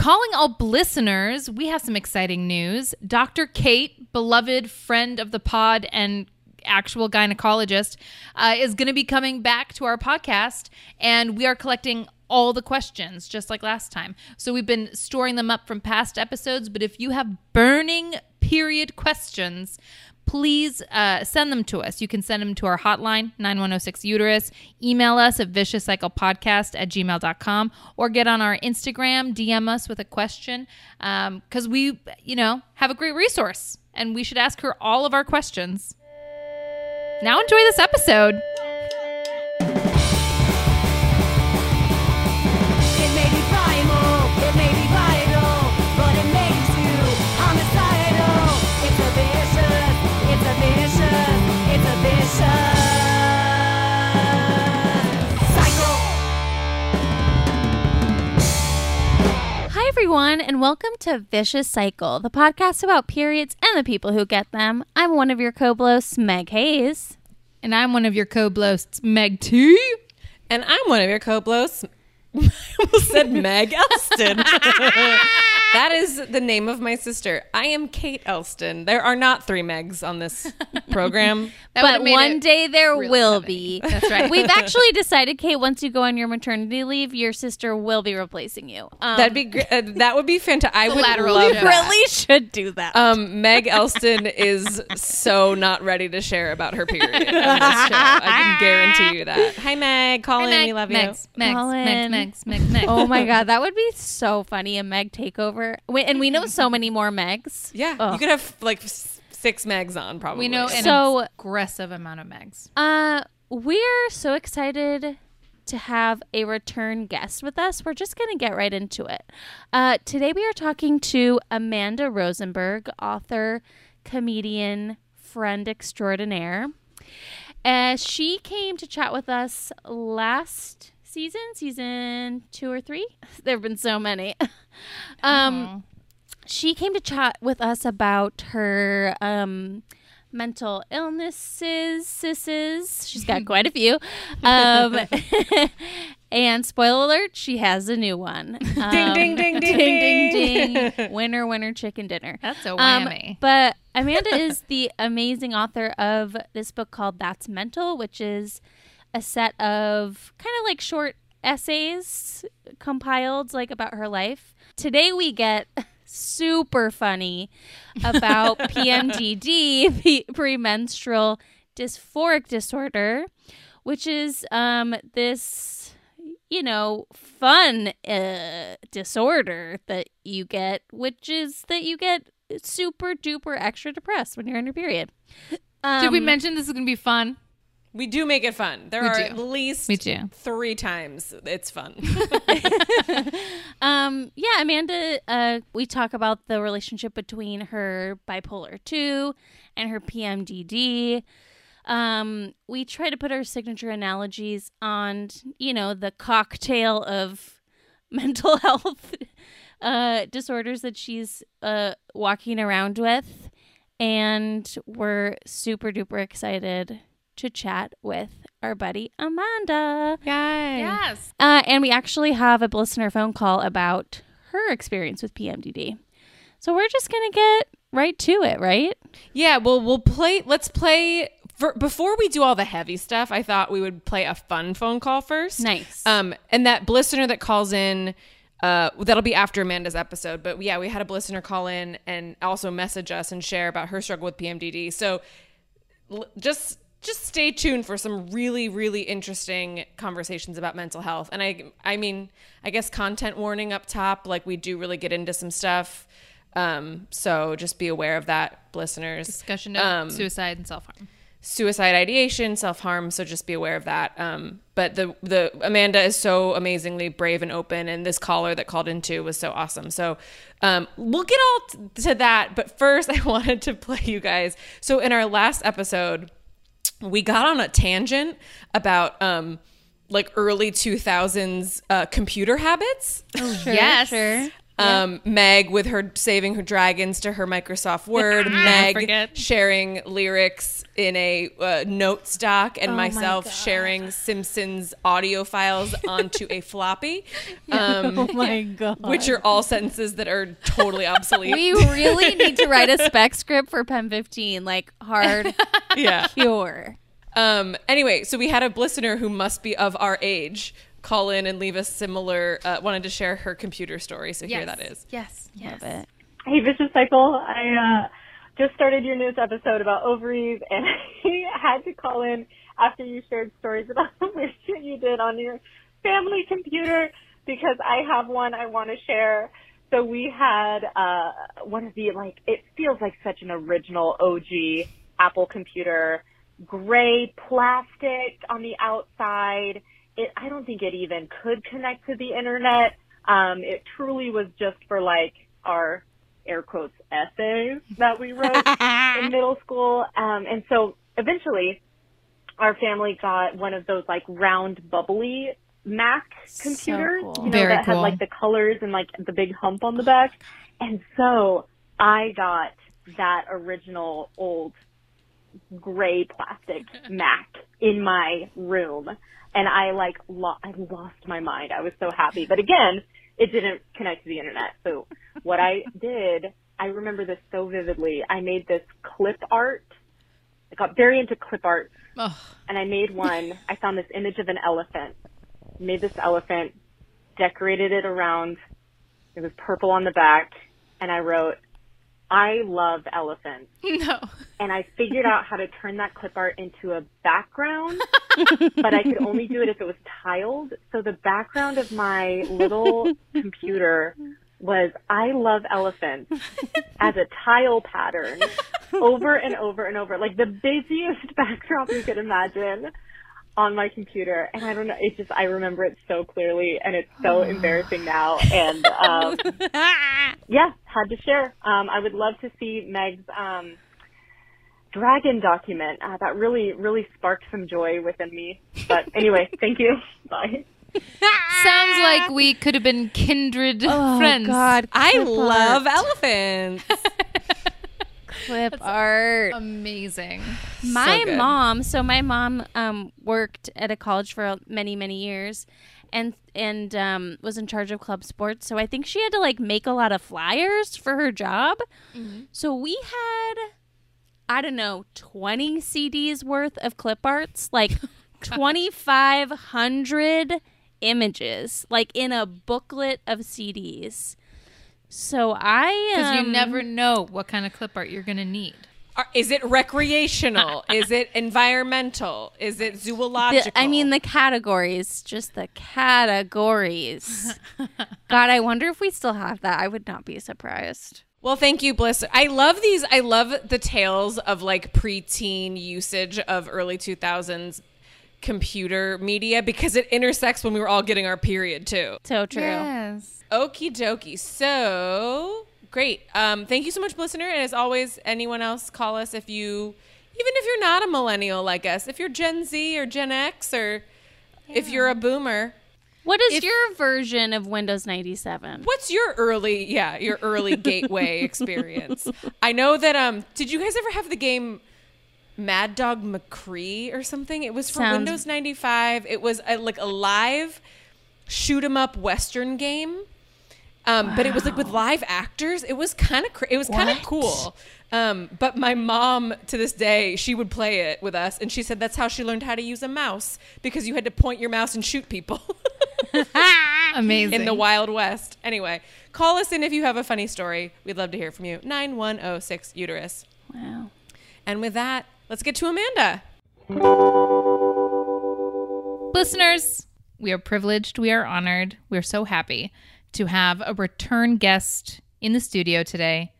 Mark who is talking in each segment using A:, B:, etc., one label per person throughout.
A: Calling all listeners, we have some exciting news. Dr. Kate, beloved friend of the pod and actual gynecologist, uh, is going to be coming back to our podcast, and we are collecting all the questions just like last time. So we've been storing them up from past episodes, but if you have burning period questions, please uh, send them to us. You can send them to our hotline, 9106 Uterus. Email us at viciouscyclepodcast at gmail.com or get on our Instagram, DM us with a question because we, you know, have a great resource and we should ask her all of our questions. Now enjoy this episode.
B: Everyone, and welcome to Vicious Cycle, the podcast about periods and the people who get them. I'm one of your co-blows, Meg Hayes.
A: And I'm one of your co-blosts, Meg T.
C: And I'm one of your co-blows. I almost said Meg Elston. that is the name of my sister. I am Kate Elston. There are not three Megs on this program.
B: But one day there
A: really
B: will
A: heavy.
B: be.
A: That's right.
B: We've actually decided, Kate, once you go on your maternity leave, your sister will be replacing you. Um,
C: That'd be gr- uh, that would be fantastic. I would
A: lateral
C: love
A: shift.
C: that.
B: really should do that.
C: Um, Meg Elston is so not ready to share about her period on this show. I can guarantee you that. Hi, Meg. Call in. We love you.
A: Megs, Megs,
B: Call
A: Megs,
B: in.
A: Megs, Megs, Megs.
B: oh my god, that would be so funny a Meg takeover. Wait, and we know so many more Megs.
C: Yeah,
B: Ugh.
C: you could have like s- six Megs on probably.
A: We know an
B: So-
A: aggressive amount of Megs.
B: Uh, we're so excited to have a return guest with us. We're just going to get right into it. Uh, today we are talking to Amanda Rosenberg, author, comedian, friend extraordinaire. Uh, she came to chat with us last season, season two or three. There have been so many. um, she came to chat with us about her um, mental illnesses. Sisses. She's got quite a few. Um, and spoiler alert, she has a new one. Um,
C: Ding, ding, ding, ding,
B: ding, ding, ding. Winner, winner, chicken dinner.
A: That's a
B: Um, but Amanda is the amazing author of this book called That's Mental, which is a set of kind of like short essays compiled like about her life. Today we get super funny about PMDD, premenstrual dysphoric disorder, which is um this you know, fun uh, disorder that you get, which is that you get super duper extra depressed when you're on your period. Um,
A: Did we mention this is going to be fun?
C: We do make it fun. There
A: We
C: are
A: do.
C: at least
A: We do.
C: three times it's fun.
B: Um, yeah, Amanda, uh, we talk about the relationship between her bipolar 2 and her PMDD. Um, we try to put our signature analogies on, you know, the cocktail of mental health uh, disorders that she's uh, walking around with. And we're super duper excited to chat with our buddy Amanda.
A: Yes.
B: Uh, and we actually have a listener phone call about her experience with PMDD. So we're just going to get right to it, right?
C: yeah, well, we'll play. Let's play. For, before we do all the heavy stuff, I thought we would play a fun phone call first.
B: Nice.
C: Um, and that listener that calls in, uh, that'll be after Amanda's episode. But yeah, we had a listener call in and also message us and share about her struggle with PMDD. So l- just just stay tuned for some really really interesting conversations about mental health. And I I mean, I guess content warning up top. Like we do really get into some stuff. Um, so just be aware of that, listeners.
A: Discussion of
C: Um,
A: suicide and self harm.
C: suicide ideation, self harm. So just be aware of that. Um, but the the Amanda is so amazingly brave and open, and this caller that called in too was so awesome. So um, we'll get all t- to that. But first, I wanted to play you guys. So in our last episode, we got on a tangent about um, like early two thousands uh, computer habits.
A: yes.
B: Sure.
C: Um, Meg with her saving her dragons to her Microsoft Word. Meg sharing lyrics in a uh, note stock, and
B: Oh
C: myself
B: God.
C: sharing Simpsons audio files onto a floppy. Um,
B: Oh my god.
C: which are all sentences that are totally obsolete.
B: we really need to write a spec script for Pen 15, like hard
C: yeah.
B: pure.
C: Um, anyway, so we had a listener who must be of our age call in and leave a similar, uh, wanted to share her computer story. So here that is.
A: Yes. Yes.
B: Love it.
D: Hey, Vicious Cycle. I uh, just started your newest episode about ovaries, and I had to call in after you shared stories about the weird shit you did on your family computer because I have one I want to share. So we had uh, one of the like it feels like such an original OG Apple computer, gray plastic on the outside. It I don't think it even could connect to the internet. Um, it truly was just for like our air quotes essays that we wrote in middle school. Um, and so eventually our family got one of those like round bubbly Mac computers,
B: cool.
D: you know,
A: Very
D: that had like the colors and like the big hump on the back. And so I got that original old gray plastic Mac in my room. And I like, lo- I lost my mind. I was so happy. But again, it didn't connect to the internet. So what I did, I remember this so vividly. I made this clip art. I got very into clip art
A: Oh,
D: and I made one. I found this image of an elephant. Made this elephant, decorated it around. It was purple on the back, and I wrote, "I love elephants."
A: no.
D: And I figured out how to turn that clip art into a background, but I could only do it if it was tiled. So the background of my little computer was "I love elephants" as a tile pattern over and over and over, like the busiest backdrop you could imagine on my computer. And I don't know, it just, I remember it so clearly and it's so embarrassing now. And, um, yeah, had to share. Um, I would love to see Meg's, um, dragon document. Uh, that really, really sparked some joy within me. But anyway, thank you. Bye.
A: Sounds like we could have been kindred
B: Oh
A: friends.
B: god.
C: I love elephants.
B: Clip art.
A: Amazing.
B: my
C: good.
B: mom so my mom um, worked at a college for many many years and and um, was in charge of club sports so i think she had to like make a lot of flyers for her job so we had i don't know 20 cds worth of clip arts like 2500 images like in a booklet of cds so i
A: Because
B: um,
A: you never know what kind of clip art you're going to need.
C: Are- Is it recreational? Is it environmental? Is it zoological?
B: The, I mean, the categories, just the categories. God, I wonder if we still have that. I would not be surprised.
C: Well, thank you, Bliss. I love these. I love the tales of like preteen usage of early 2000s computer media because it intersects when we were all getting our period too.
B: So true.
A: Yes.
C: Okie dokie. So great. Um, thank you so much, listener. And as always, anyone else call us if you, even if you're not a millennial like us, if you're Gen Z or Gen X or if you're a boomer.
B: What is
C: If-
B: your version of Windows 97?
C: What's your early, yeah, your early gateway experience? I know that. Um, did you guys ever have the game Mad Dog McCree or something? It was for
B: Sounds-
C: Windows ninety five. It was a, like a live shoot 'em up Western game. Um, but it was like with live actors. It was kind of cra- it was kind of cool. Um, but my mom to this day she would play it with us, and she said that's how she learned how to use a mouse because you had to point your mouse and shoot people.
A: Amazing.
C: in the Wild West. Anyway, call us in if you have a funny story. We'd love to hear from you. 9106 Uterus.
B: Wow.
C: And with that, let's get to Amanda.
A: Listeners, we are privileged. We are honored. We're so happy to have a return guest in the studio today.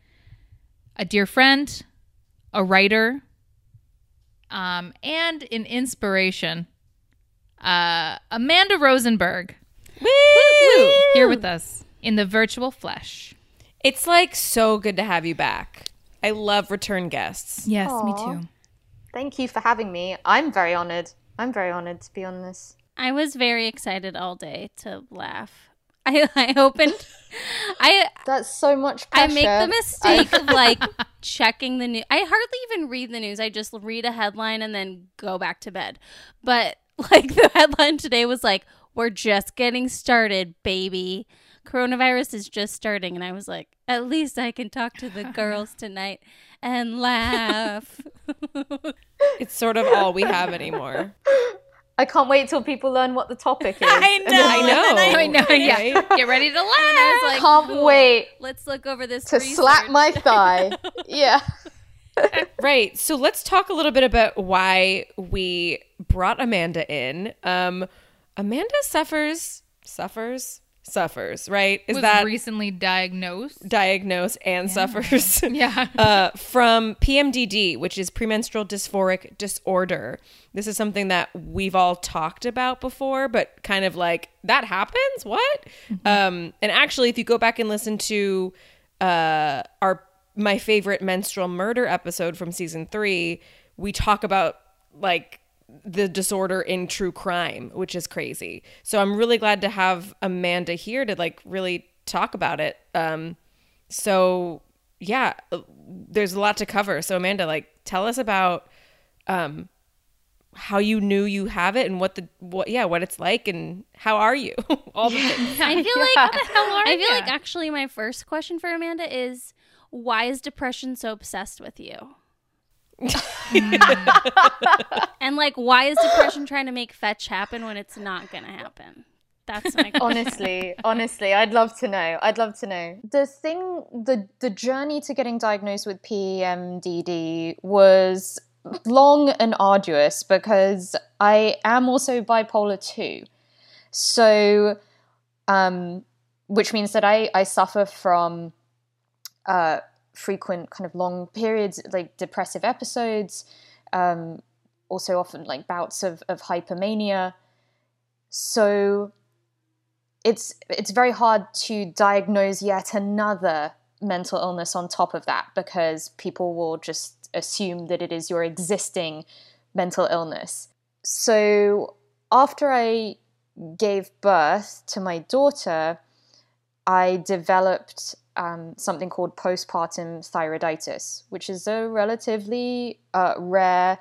A: A dear friend, a writer, um, and an inspiration. Uh, Amanda Rosenberg. Woo! Here with us in the virtual flesh.
C: It's like so good to have you back. I love return guests.
A: Yes, me too.
E: Thank you for having me. I'm very honored. I'm very honored to be on this.
B: I was very excited all day to laugh I, I opened. I
E: That's so much
B: I make the mistake of like checking the news. I hardly even read the news. I just read a headline and then go back to bed. But like the headline today was like, "We're just getting started, baby. Coronavirus is just starting." And I was like, "At least I can talk to the girls tonight and laugh."
C: It's sort of all we have anymore.
E: I can't wait till people learn what the topic is.
B: I know.
C: I know.
A: I know. Yeah. Get ready to laugh.
B: I was like,
E: Can't
B: "Cool.
E: wait
B: Let's look over this
E: to slap my thigh. yeah.
C: Right. So let's talk a little bit about why we brought Amanda in. Um, Amanda suffers, suffers, suffers. Right? Is
A: was
C: that
A: recently diagnosed.
C: diagnosed and suffers?
A: Yeah.
C: uh, from PMDD, which is premenstrual dysphoric disorder. This is something that we've all talked about before, but kind of like that happens. What? Um, and actually, if you go back and listen to uh, our my favorite menstrual murder episode from season three, we talk about like the disorder in true crime, which is crazy. So I'm really glad to have Amanda here to like really talk about it. Um, so yeah, uh, there's a lot to cover. So Amanda, like, tell us about um, how you knew you have it and what the what yeah what it's like and how are you? All the things.
B: I feel like
A: How the hell
B: I feel
A: ya?
B: like actually my first question for Amanda is why is depression so obsessed with you? and like why is depression trying to make fetch happen when it's not going to happen? That's my
E: honestly honestly i'd love to know i'd love to know the thing the the journey to getting diagnosed with pmdd was long and arduous because i am also bipolar two. so um which means that i i suffer from uh frequent kind of long periods like depressive episodes um also often like bouts of of hypomania so it's it's very hard to diagnose yet another mental illness on top of that because people will just assume that it is your existing mental illness. So after I gave birth to my daughter, I developed um, something called postpartum thyroiditis, which is a relatively uh, rare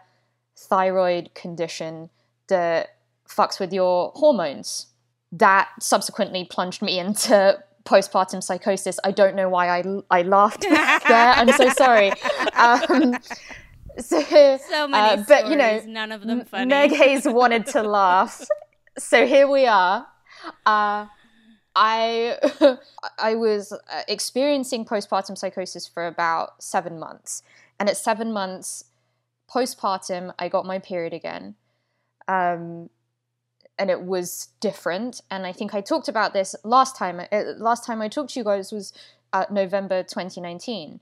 E: thyroid condition that fucks with your hormones that subsequently plunged me into postpartum psychosis. I don't know why I, I laughed there. I'm so sorry. Um, so,
B: so many
E: uh, but you know,
B: none of them funny.
E: Meg Hayes wanted to laugh, so here we are. Uh, I I was uh, experiencing postpartum psychosis for about seven months, and at seven months postpartum, I got my period again. Um, and it was different. And I think I talked about this last time. Uh, last time I talked to you guys was uh, November 2019,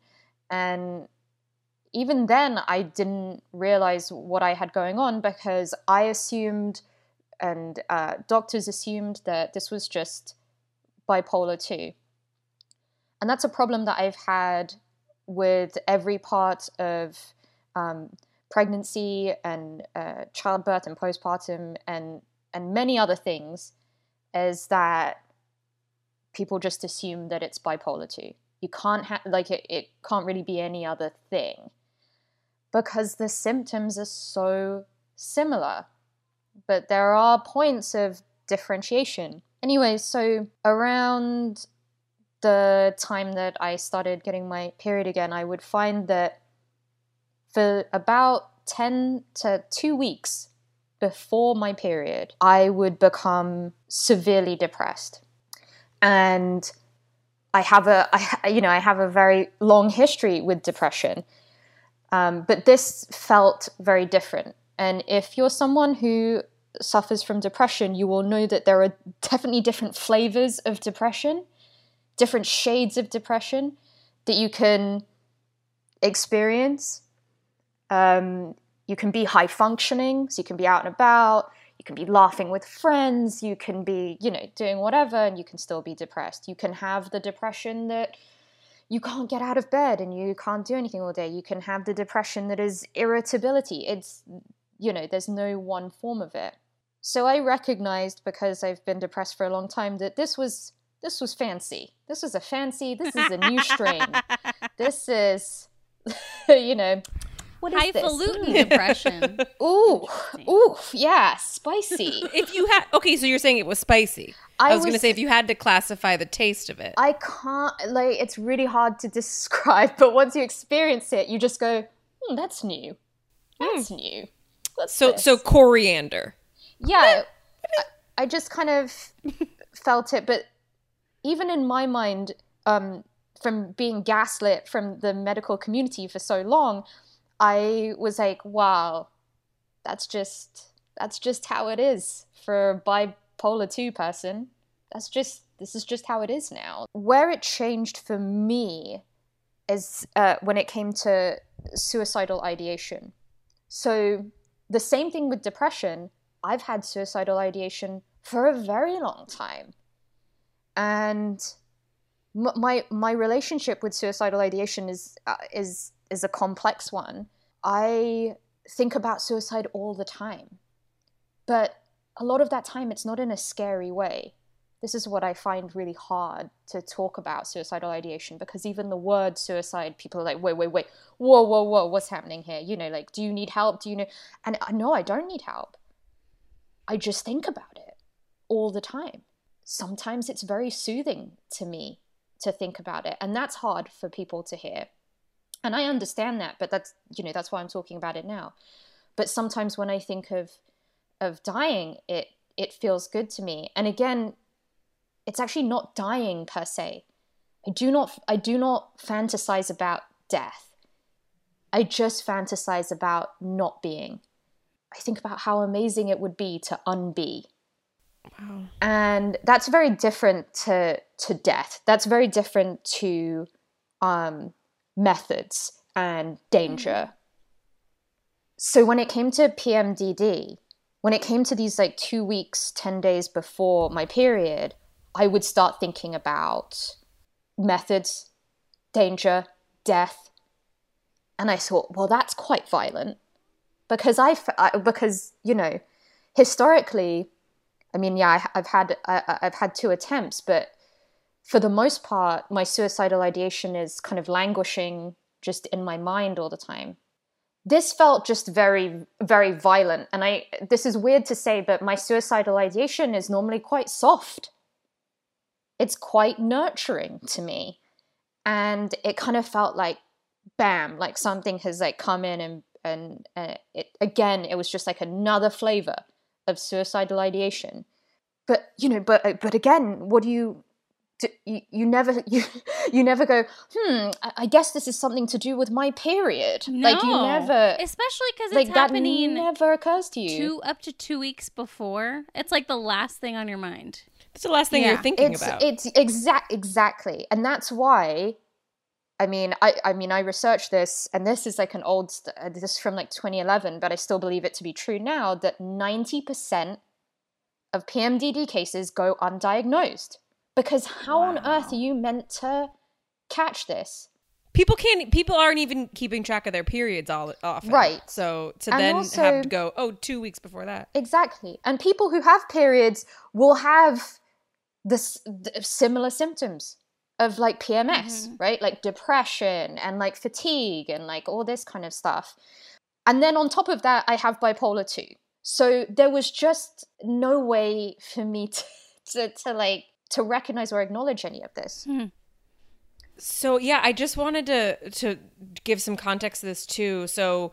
E: and even then I didn't realize what I had going on because I assumed, and uh, doctors assumed that this was just bipolar two, and that's a problem that I've had with every part of um, pregnancy and uh, childbirth and postpartum and and many other things is that people just assume that it's bipolar 2 you can't have like it, it can't really be any other thing because the symptoms are so similar. But there are points of differentiation anyway so around the time that i started getting my period again i would find that for about 10 to 2 weeks before my period, I would become severely depressed. And I have a, I, you know, I have a very long history with depression. Um, but this felt very different. And if you're someone who suffers from depression, you will know that there are definitely different flavors of depression, different shades of depression that you can experience. Um, you can be high functioning, so you can be out and about, you can be laughing with friends, you can be, you know, doing whatever, and you can still be depressed. You can have the depression that you can't get out of bed and you can't do anything all day. You can have the depression that is irritability. It's, you know, there's no one form of it. So I recognized because I've been depressed for a long time that this was this was fancy. This was a fancy. This is a new strain. this is, you know, what is this?
B: Highfalutin depression.
E: Ooh, ooh, yeah, spicy.
C: If you had okay, so you're saying it was spicy. I,
E: I
C: was, gonna say if you had to classify the taste of it.
E: I can't like it's really hard to describe, but once you experience it, you just go, hmm, "That's new. That's new." What's
C: so
E: this?"
C: so coriander.
E: Yeah, I, I just kind of felt it, but even in my mind, um, from being gaslit from the medical community for so long, I was like, "Wow, that's just that's just how it is for a bipolar 2 person. That's just this is just how it is now. Where it changed for me is uh, when it came to suicidal ideation. So the same thing with depression. I've had suicidal ideation for a very long time, and my my relationship with suicidal ideation is uh, is is a complex one. I think about suicide all the time, but a lot of that time it's not in a scary way. This is what I find really hard to talk about suicidal ideation because even the word suicide, people are like, wait, wait, wait, whoa, whoa, whoa, what's happening here? You know, like, do you need help? Do you know? And no, I don't need help. I just think about it all the time. Sometimes it's very soothing to me to think about it, and that's hard for people to hear. And I understand that, but that's you know that's why I'm talking about it now. But sometimes when I think of of dying, it it feels good to me. And again, it's actually not dying per se. I do not I do not fantasize about death. I just fantasize about not being. I think about how amazing it would be to unbe.
C: Wow.
E: And that's very different to to death. That's very different to um, methods and danger. So when it came to PMDD, when it came to these like two weeks, 10 days before my period, I would start thinking about methods, danger, death. And I thought, well, that's quite violent because I, I- because, you know, historically, I mean, yeah, I, I've had, I, I've had two attempts, but for the most part, my suicidal ideation is kind of languishing just in my mind all the time. This felt just very very violent and i this is weird to say but my suicidal ideation is normally quite soft. It's quite nurturing to me and it kind of felt like bam like something has like come in and and uh, it again it was just like another flavor of suicidal ideation but you know but but again what do you d- you, you never you you never go hmm I, I guess this is something to do with my period like you never
B: especially because
E: like
B: it's
E: that
B: happening
E: never occurs to you
B: two up to two weeks before. It's like the last thing on your mind.
C: That's the last thing
B: Yeah.
C: you're thinking
E: it's
C: about.
E: it's exact exactly and that's why i mean i i mean i researched this and this is like an old st- uh, this is from like 2011 but i still believe it to be true now that 90% of pmdd cases go undiagnosed because how on earth are you meant to catch this
C: people can't. People aren't even keeping track of their periods all often.
E: Right.
C: So to
E: And
C: then
E: also-
C: have to go, oh, two weeks before that.
E: Exactly. And people who have periods will have this th- similar symptoms of like PMS, right? Like depression and like fatigue and like all this kind of stuff. And then on top of that, I have bipolar too. So there was just no way for me to, to, to like to recognize or acknowledge any of this.
C: So yeah, I just wanted to to give some context to this too. So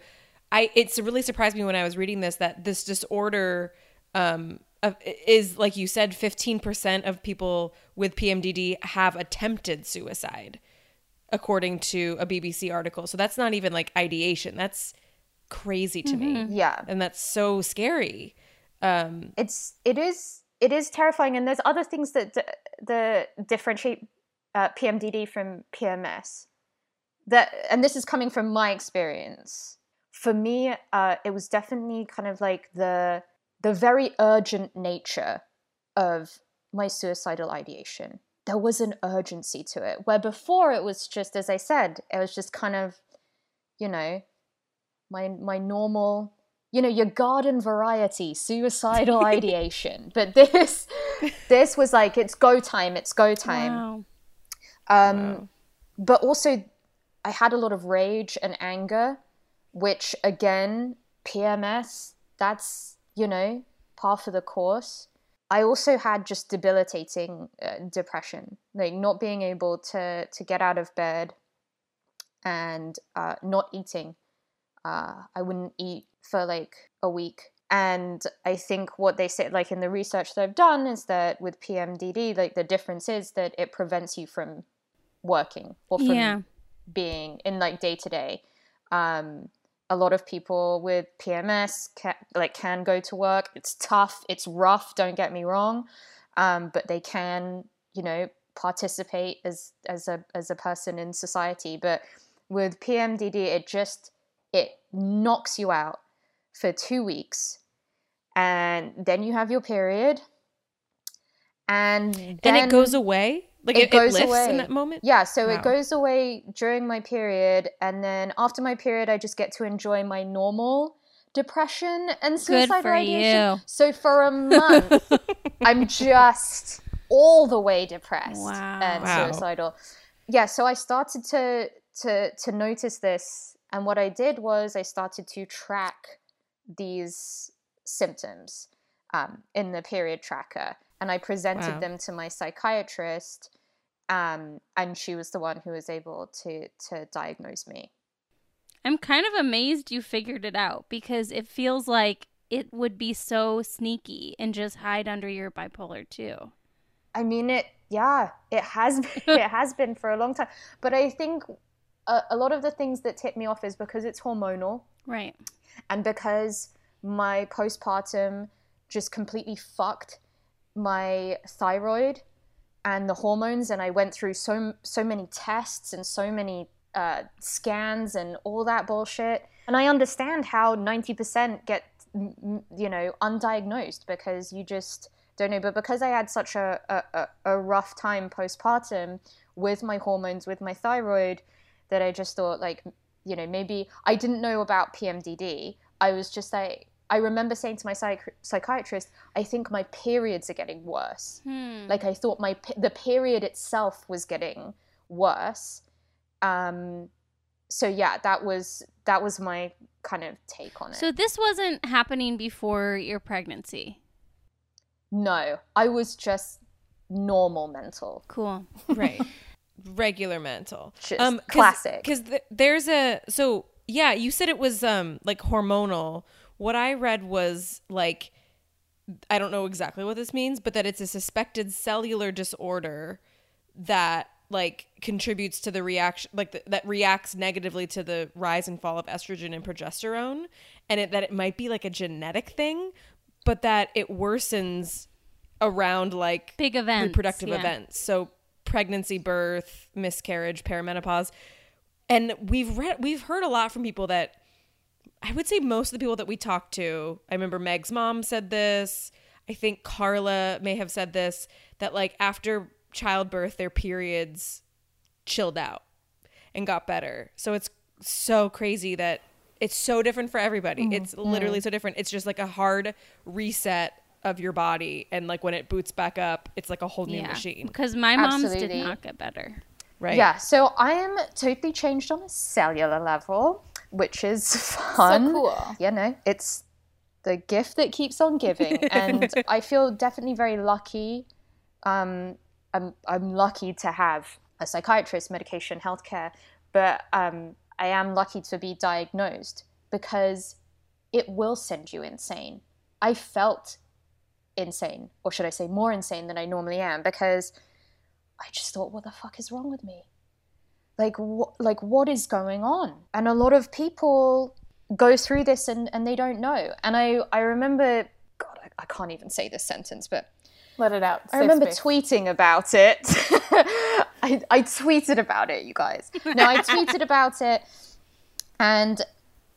C: I it's really surprised me when I was reading this that this disorder um of, is like you said 15% of people with PMDD have attempted suicide according to a BBC article. So that's not even like ideation. That's crazy to me.
E: Yeah.
C: And that's so scary. Um
E: it's it is it is terrifying and there's other things that d- that differentiate uh, PMDD from PMS that and this is coming from my experience for me uh, it was definitely kind of like the the very urgent nature of my suicidal ideation there was an urgency to it where before it was just as i said it was just kind of you know my my normal you know your garden variety suicidal ideation but this this was like it's go time. It's go time.
B: Wow.
E: Um, But also, I had a lot of rage and anger, which again, PMS, that's, you know, par for the course. I also had just debilitating uh, depression, like not being able to, to get out of bed and uh, not eating. Uh, I wouldn't eat for like a week. And I think what they said, like in the research that I've done, is that with PMDD, like the difference is that it prevents you from working or from
B: Yeah.
E: being in like day to day. Um, a lot of people with PMS can, like can go to work. It's tough. It's rough. Don't get me wrong, um, but they can, you know, participate as as a as a person in society. But with PMDD, it just it knocks you out for two weeks, and then you have your period, and then
C: and it goes away. Like
E: it
C: it,
E: goes
C: lifts
E: away
C: in that moment.
E: Yeah, so
C: Wow.
E: it goes away during my period, and then after my period, I just get to enjoy my normal depression and suicide
B: for
E: ideation.
B: you.
E: So for a month, I'm just all the way depressed
B: Wow.
E: and
C: Wow.
E: suicidal. Yeah, so I started to to to notice this, and what I did was I started to track these symptoms um, in the period tracker, and I presented
C: Wow.
E: them to my psychiatrist um, and she was the one who was able to to diagnose me.
B: I'm kind of amazed you figured it out because it feels like it would be so sneaky and just hide under your bipolar too.
E: I mean, it yeah, it has been, it has been for a long time, but I think a, a lot of the things that tip me off is because it's hormonal
B: Right.
E: and because my postpartum just completely fucked my thyroid and the hormones and i went through so so many tests and so many uh, scans and all that bullshit. And i understand how 90% get you know undiagnosed because you just don't know. But because i had such a, a- a rough time postpartum with my hormones with my thyroid that i just thought like you know maybe i didn't know about pmdd i was just like i remember saying to my psych- psychiatrist i think my periods are getting worse
B: Hmm.
E: like i thought my pe- the period itself was getting worse um so yeah that was that was my kind of take on it
B: So this wasn't happening before your pregnancy.
E: no i was just normal mental
B: Cool.
C: right regular mental
E: Just classic.
C: because th- there's a so yeah you said it was um like hormonal what i read was like i don't know exactly what this means but that it's a suspected cellular disorder that like contributes to the reaction like th- that reacts negatively to the rise and fall of estrogen and progesterone and it, that it might be like a genetic thing but that it worsens around like
B: Big events,
C: reproductive
B: yeah.
C: events so pregnancy birth miscarriage perimenopause and we've read we've heard a lot from people that i would say most of the people that we talked to i remember meg's mom said this i think carla may have said this that like after childbirth their periods chilled out and got better so it's so crazy that it's so different for everybody
B: Mm-hmm.
C: it's literally so different it's just like a hard reset of your body and like when it boots back up it's like a whole new
B: Yeah.
C: machine
B: Because my mom's
E: Absolutely.
B: did not get better.
C: Right.
E: Yeah so i am totally changed on a cellular level which is fun.
F: So cool.
E: yeah no it's the gift that keeps on giving and i feel definitely very lucky. Um i'm i'm lucky to have a psychiatrist medication healthcare but um i am lucky to be diagnosed because it will send you insane. I felt insane or should i say more insane than i normally am because i just thought what the fuck is wrong with me? Like what like what is going on? And a lot of people go through this and, and they don't know. And i i remember god I, I can't even say this sentence but
F: Let it out.
E: i remember
F: space.
E: tweeting about it. I, I tweeted about it you guys. No i tweeted about it. And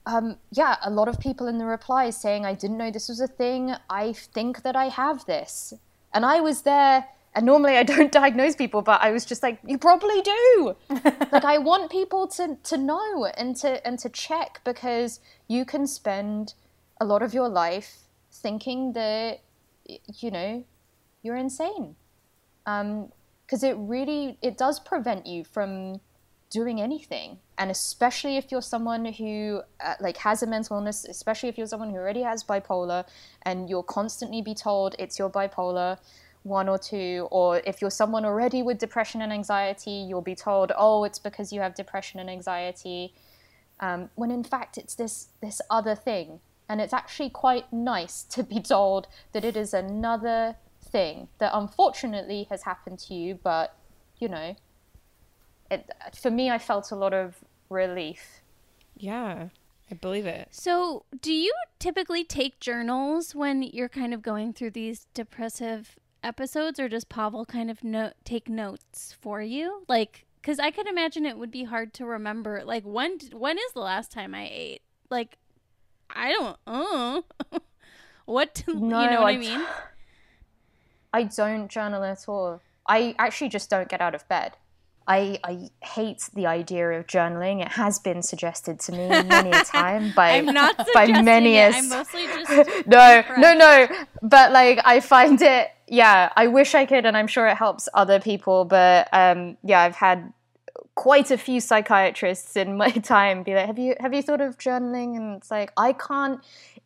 E: um, yeah a lot of people in the replies saying i didn't know this was a thing. I think that i have this. And i was there and normally i don't diagnose people but i was just like you probably do like i want people to to know and to and to check because you can spend a lot of your life thinking that you know you're insane. Because it really it does prevent you from doing anything, and especially if you're someone who uh, like has a mental illness, especially if you're someone who already has bipolar, and you'll constantly be told it's your bipolar one or two, or if you're someone already with depression and anxiety, you'll be told, oh, it's because you have depression and anxiety. Um, when in fact it's this this other thing. And it's actually quite nice to be told that it is another thing that unfortunately has happened to you but you know it for me i felt a lot of relief.
C: Yeah, I believe it.
B: So, do you typically take journals when you're kind of going through these depressive episodes, or does Pavel kind of no- take notes for you? Like, because I can imagine it would be hard to remember. Like, when d- when is the last time I ate? Like, I don't. Uh, what? you know
E: No,
B: what I
E: I-
B: mean?
E: i don't journal at all i actually just don't get out of bed I, I hate the idea of journaling. It has been suggested to me many a time by
B: I'm not
E: by many
B: it.
E: a
B: I'm mostly just
E: no, no, no. But like, I find it. Yeah, I wish I could, and I'm sure it helps other people. But um, yeah, I've had quite a few psychiatrists in my time be like, "Have you have you thought of journaling?" And it's like, I can't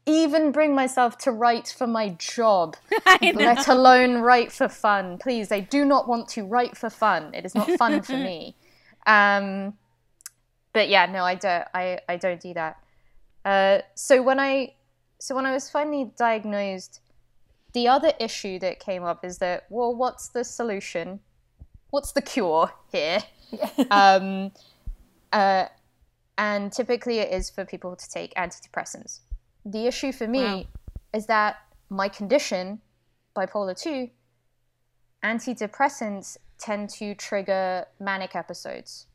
E: even bring myself to write for my job, let alone write for fun. Please, I do not want to write for fun. It is not fun for me. Um, but yeah, no, I don't. I, I don't do that. Uh, so when I so when I was finally diagnosed, the other issue that came up is that well, what's the solution? What's the cure here? um, uh, and typically it is for people to take antidepressants. The issue for me
C: Wow.
E: is that my condition, bipolar 2, antidepressants tend to trigger manic episodes.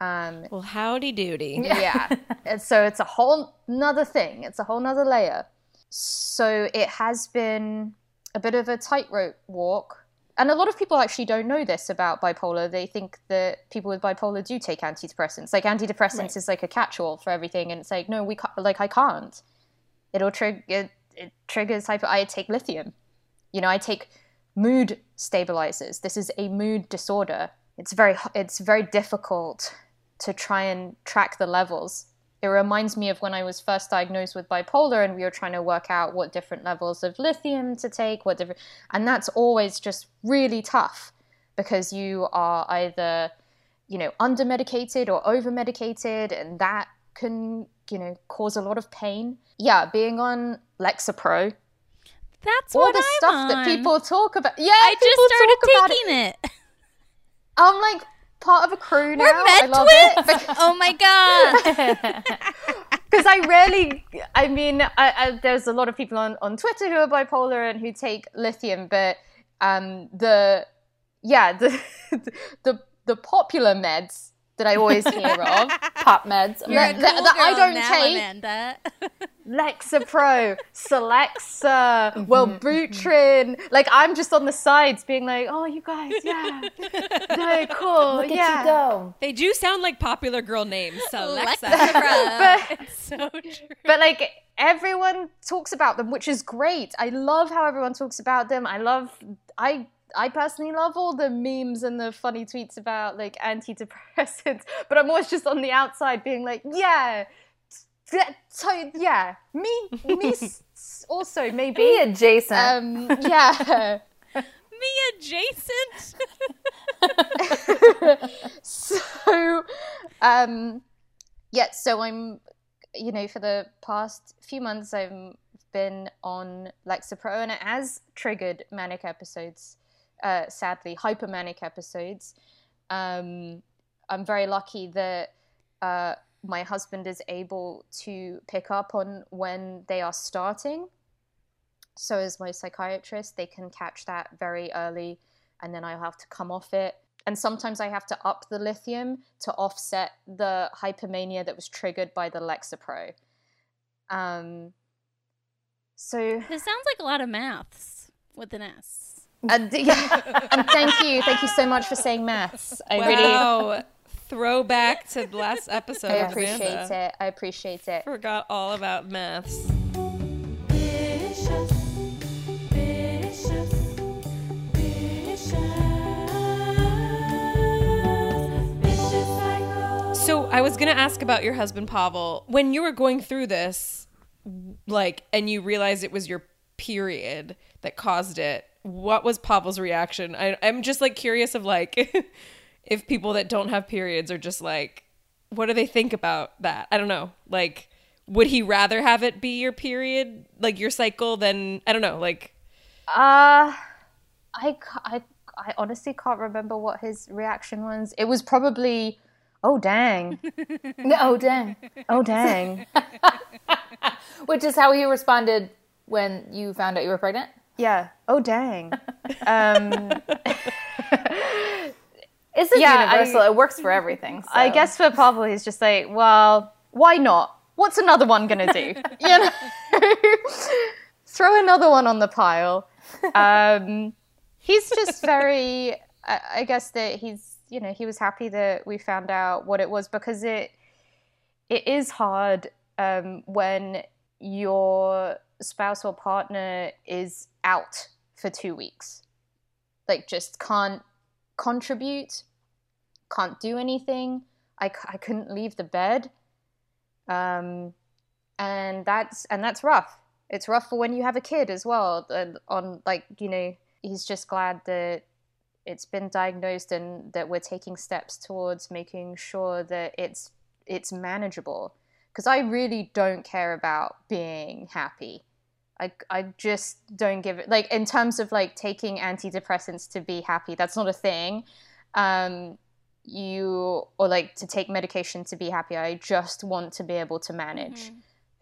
E: Um,
C: Well, howdy doody.
E: yeah. And so it's a whole nother thing. It's a whole nother layer. So it has been a bit of a tightrope walk. And a lot of people actually don't know this about bipolar. They think that people with bipolar do take antidepressants. Like antidepressants is like a catch-all for everything, and it's like no, we can't. Like I can't. It'll trigger. It, it triggers hyper. I take lithium. You know, I take mood stabilizers. This is a mood disorder. It's very. It's very difficult to try and track the levels. It reminds me of when I was first diagnosed with bipolar and we were trying to work out what different levels of lithium to take, what different and that's always just really tough because you are either, you know, under medicated or over medicated and that can, you know, cause a lot of pain. Yeah, being on Lexapro,
B: That's
E: all
B: what
E: the
B: I'm
E: stuff
B: on.
E: that people talk about. Yeah,
B: I
E: people
B: just started
E: talk about it.
B: taking it.
E: I'm like part of a crew now.
B: We're
E: I love it.
B: oh my god.
E: because I rarely, I mean, I, I, there's a lot of people on, on Twitter who are bipolar and who take lithium, but um, the, yeah, the, the, the popular meds that I always hear of,
F: Pop meds.
B: You're a
E: that-
B: cool
E: that I
B: girl
E: don't
B: now,
E: take.
B: Amanda.
E: Lexapro, Celexa, mm-hmm, Wellbutrin, mm-hmm. like I'm just on the sides being like, oh, you guys, yeah, no, cool,
F: Look
E: yeah.
F: at you go.
C: They do sound like popular girl names. So Alexa.
E: But
B: so true.
E: but like everyone talks about them which is great i love how everyone talks about them i love i i personally love all the memes and the funny tweets about like antidepressants but i'm always just on the outside being like yeah so yeah me me also maybe
F: Be adjacent.
E: um yeah
B: Me adjacent.
E: so um yeah so i'm you know for the past few months i've been on lexapro and it has triggered manic episodes uh sadly hypermanic episodes um i'm very lucky that uh my husband is able to pick up on when they are starting so as my psychiatrist they can catch that very early and then I'll have to come off it. And sometimes I have to up the lithium to offset the hypermania that was triggered by the Lexapro. Um, so,
B: This sounds like a lot of maths with an S.
E: And, yeah, and thank you, thank you so much for saying maths. I
C: wow. really throwback to the last episode.
E: I appreciate
C: Amanda.
E: it. I appreciate it.
C: Forgot all about maths. So I was gonna ask about your husband Pavel. When you were going through this, like, and you realized it was your period that caused it, what was Pavel's reaction? I, I'm just like curious of like if people that don't have periods are just like, what do they think about that? I don't know. Like, would he rather have it be your period, like your cycle, than I don't know, like.
E: Uh, I, I, I honestly can't remember what his reaction was. It was probably, oh dang,
F: Oh, dang.
E: oh dang.
F: Which is how he responded when you found out you were pregnant?
E: Yeah, oh dang. Um,
F: It's just
E: Yeah,
F: universal.
E: I-
F: it works for everything.
E: I guess for Pavel, he's just like, well, why not? What's another one gonna do? you know, throw another one on the pile. Um, he's just very. I, I guess that he's, you know, he was happy that we found out what it was because it, it is hard um, when your spouse or partner is out for two weeks, like just can't contribute can't do anything. I, I couldn't leave the bed. Um, and that's and that's rough. It's rough for when you have a kid as well. And on like you know, he's just glad that it's been diagnosed and that we're taking steps towards making sure that it's it's manageable. Because I really don't care about being happy. I, I just don't give it like in terms of like taking antidepressants to be happy. That's not a thing. Um, you or like to take medication to be happy. I just want to be able to manage.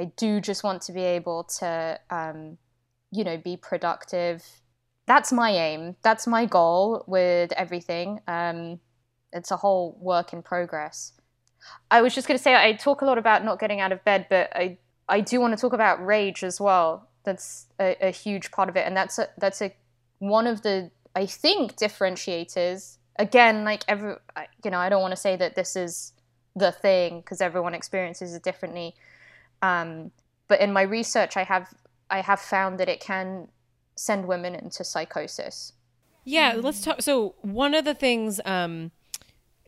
E: I do just want to be able to, um, you know, be productive. That's my aim. That's my goal with everything. Um, it's a whole work in progress. I was just going to say I talk a lot about not getting out of bed, but I I do want to talk about rage as well. That's a, a huge part of it, and that's a that's a one of the I think differentiators. Again, like every you know, I don't want to say that this is the thing because everyone experiences it differently. Um, but in my research, I have I have found that it can send women into psychosis.
C: Yeah, let's talk. So one of the things, um,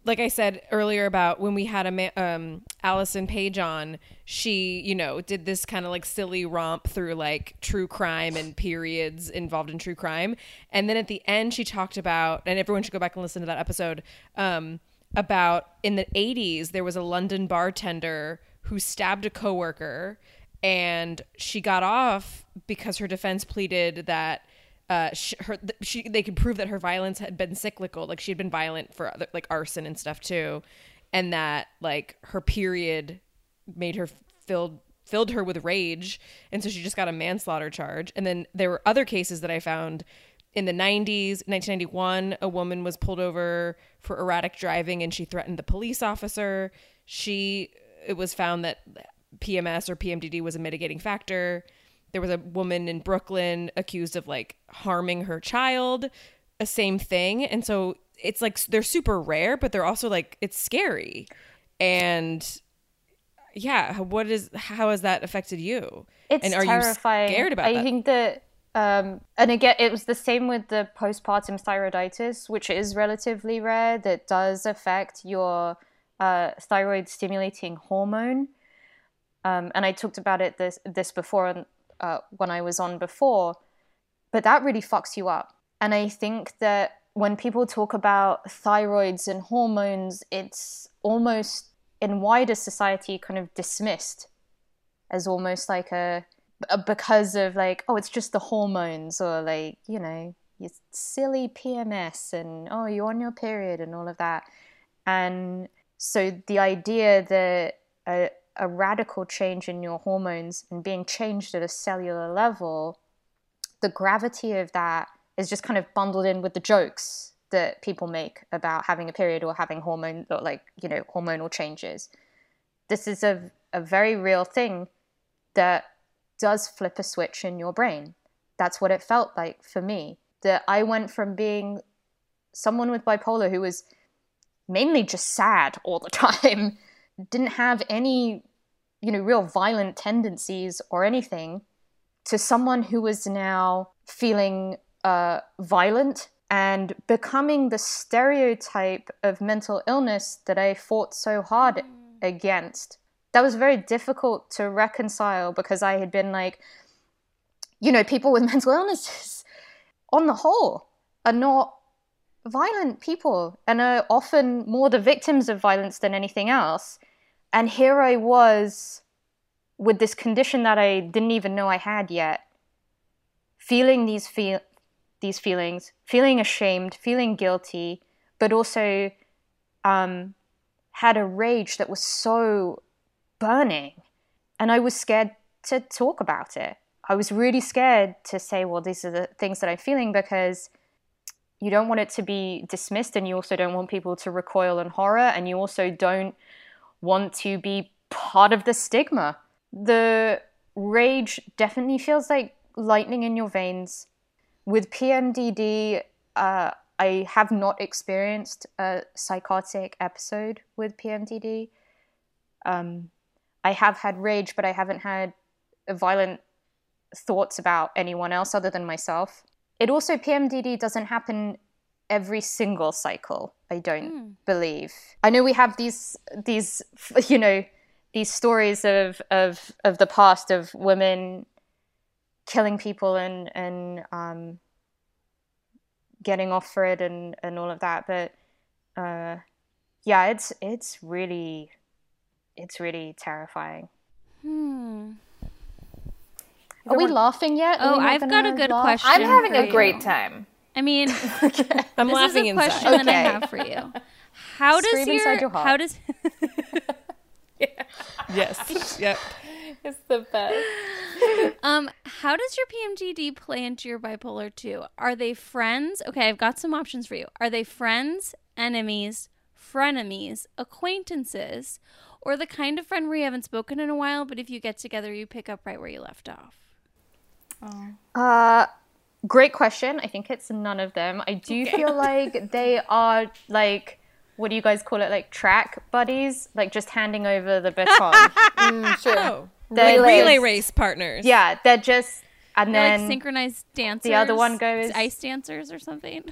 C: like I said earlier about when we had a ma- um, Allison Page on, she you know did this kind of like silly romp through like true crime and periods involved in true crime, and then at the end she talked about, and everyone should go back and listen to that episode. Um, about in the 80s there was a London bartender who stabbed a coworker and she got off because her defense pleaded that uh, her she they could prove that her violence had been cyclical, like she had been violent for other, like arson and stuff too, and that like her period made her filled filled her with rage, and so she just got a manslaughter charge. And then there were other cases that I found in the 90s 1991 a woman was pulled over for erratic driving and she threatened the police officer she it was found that pms or pmdd was a mitigating factor there was a woman in brooklyn accused of like harming her child a same thing and so it's like they're super rare but they're also like it's scary and yeah what is how has that affected you
E: It's
C: and are
E: terrifying.
C: you scared about that?
E: I
C: that
E: think that, um, and again, it was the same with the postpartum thyroiditis, which is relatively rare. That does affect your uh, thyroid stimulating hormone. Um, and I talked about it this this before uh, when I was on before, but that really fucks you up. And I think that when people talk about thyroids and hormones, it's almost in wider society kind of dismissed as almost like a, a because of like oh it's just the hormones or like you know you silly PMS and oh you're on your period and all of that and so the idea that a radical change in your hormones and being changed at a cellular level the gravity of that is just kind of bundled in with the jokes that people make about having a period or having hormone or like you know hormonal changes this is a, a very real thing that does flip a switch in your brain. That's what it felt like for me. That I went from being someone with bipolar who was mainly just sad all the time, didn't have any, you know, real violent tendencies or anything, to someone who was now feeling uh, violent and becoming the stereotype of mental illness that I fought so hard against. That was very difficult to reconcile because I had been like, you know, people with mental illnesses, on the whole, are not violent people and are often more the victims of violence than anything else. And here I was with this condition that I didn't even know I had yet, feeling these feel these feelings, feeling ashamed, feeling guilty, but also um, had a rage that was so burning, and I was scared to talk about it. I was really scared to say, well, these are the things that I'm feeling because you don't want it to be dismissed and you also don't want people to recoil in horror and you also don't want to be part of the stigma. The rage definitely feels like lightning in your veins. With PMDD, uh, I have not experienced a psychotic episode with PMDD. Um, I have had rage, but I haven't had violent thoughts about anyone else other than myself. It also, PMDD doesn't happen every single cycle, I don't believe. I know we have these, these, you know, these stories of, of, of the past of women killing people and, and, um, getting off for it and, and all of that. But, uh, yeah, it's, it's really, it's really terrifying.
B: Hmm.
E: Are we laughing yet? Are
B: Oh, I've got a good
E: laugh?
B: question.
F: I'm having
B: for
F: a great
B: you.
F: time.
B: I mean,
C: I'm
B: this
C: laughing
B: is a
C: inside.
B: question that I have for you. How does
E: Scream
B: your,
E: your
B: how does
C: Yes. yep.
F: It's the best.
B: um how does your PMDD play into your bipolar 2? Are they friends? Okay, I've got some options for you. Are they friends, enemies, frenemies, acquaintances, or the kind of friend where you haven't spoken in a while, but if you get together, you pick up right where you left off?
E: Uh, great question. I think it's none of them. I do feel like they are like, what do you guys call it? Like track buddies, like just handing over the baton.
F: Mm, sure.
C: Oh,
E: They're
F: Relay.
C: relay race partners.
E: Yeah, they're just, and
B: They're
E: then
B: like synchronized dancers.
E: The other one goes-
B: ice dancers or something.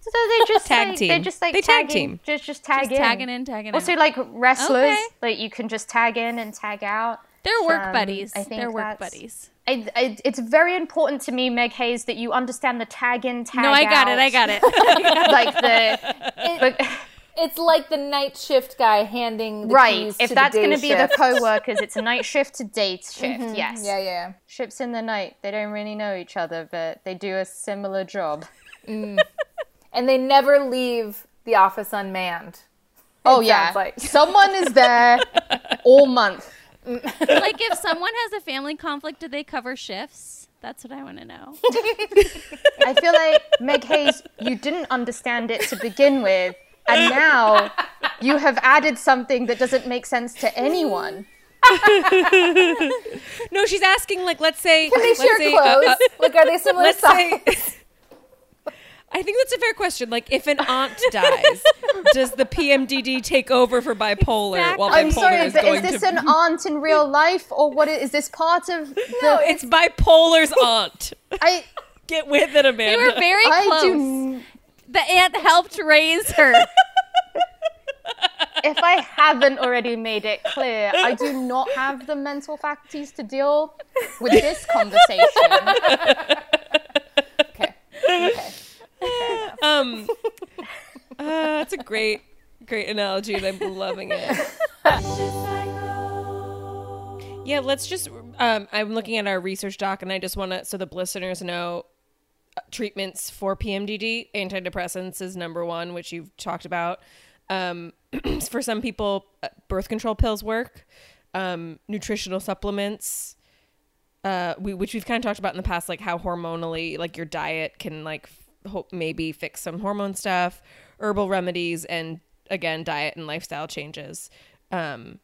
E: so they just
C: Tag
E: like,
C: team.
E: They're just like
C: They tag
E: tagging,
C: team.
E: just just tag
B: Just
E: in.
B: tagging in, tagging
E: Also,
B: out.
E: like wrestlers,
B: Okay.
E: like you can just tag in and tag out.
B: They're work
E: um,
B: buddies.
E: I think
B: They're work buddies.
E: I, I, it's very important to me, Meg Hayes, that you understand the tag in, tag out.
B: No, I got it. I got it.
E: like the, but,
F: It's like the night shift guy handing the
E: right.
F: keys
E: If
F: to
E: that's going to be the
F: shift.
E: co-workers, it's a night shift to day shift. Mm-hmm. Yes.
F: Yeah, yeah.
E: Ships in the night. They don't really know each other, but they do a similar job. Mm.
F: And they never leave the office unmanned.
E: Oh yeah.
F: like.
E: Someone is there all month.
B: like if someone has a family conflict, do they cover shifts? That's what I want to know.
E: I feel like Meg Hayes, you didn't understand it to begin with, and now you have added something that doesn't make sense to anyone.
C: No, she's asking like, let's say,
F: Can they
C: let's
F: share
C: say, uh,
F: clothes?
C: uh,
F: like, are they similar
C: let's
F: size?
C: say. I think that's a fair question. Like, if an aunt dies, does the PMDD take over for bipolar while bipolar
E: I'm sorry,
C: is
E: but
C: going
E: is this
C: to?
E: an aunt in real life, or what? Is, is this part of the?
C: no, it's bipolar's aunt.
E: I
C: Get with it, Amanda.
B: They
C: Amanda.
B: were very
E: I
B: close.
E: do.
B: The aunt helped raise her.
E: If I haven't already made it clear, I do not have the mental faculties to deal with this conversation.
F: Okay. Okay.
C: um, uh, that's a great, great analogy, and I'm loving it. Yeah, let's just. Um, I'm looking at our research doc, and I just want to, so the listeners know, uh, treatments for PMDD, antidepressants is number one, which you've talked about. Um, for some people, uh, birth control pills work. Um, nutritional supplements, uh, we, which we've kind of talked about in the past, like how hormonally, like your diet can like hope maybe fix some hormone stuff, herbal remedies, and again, diet and lifestyle changes. Um,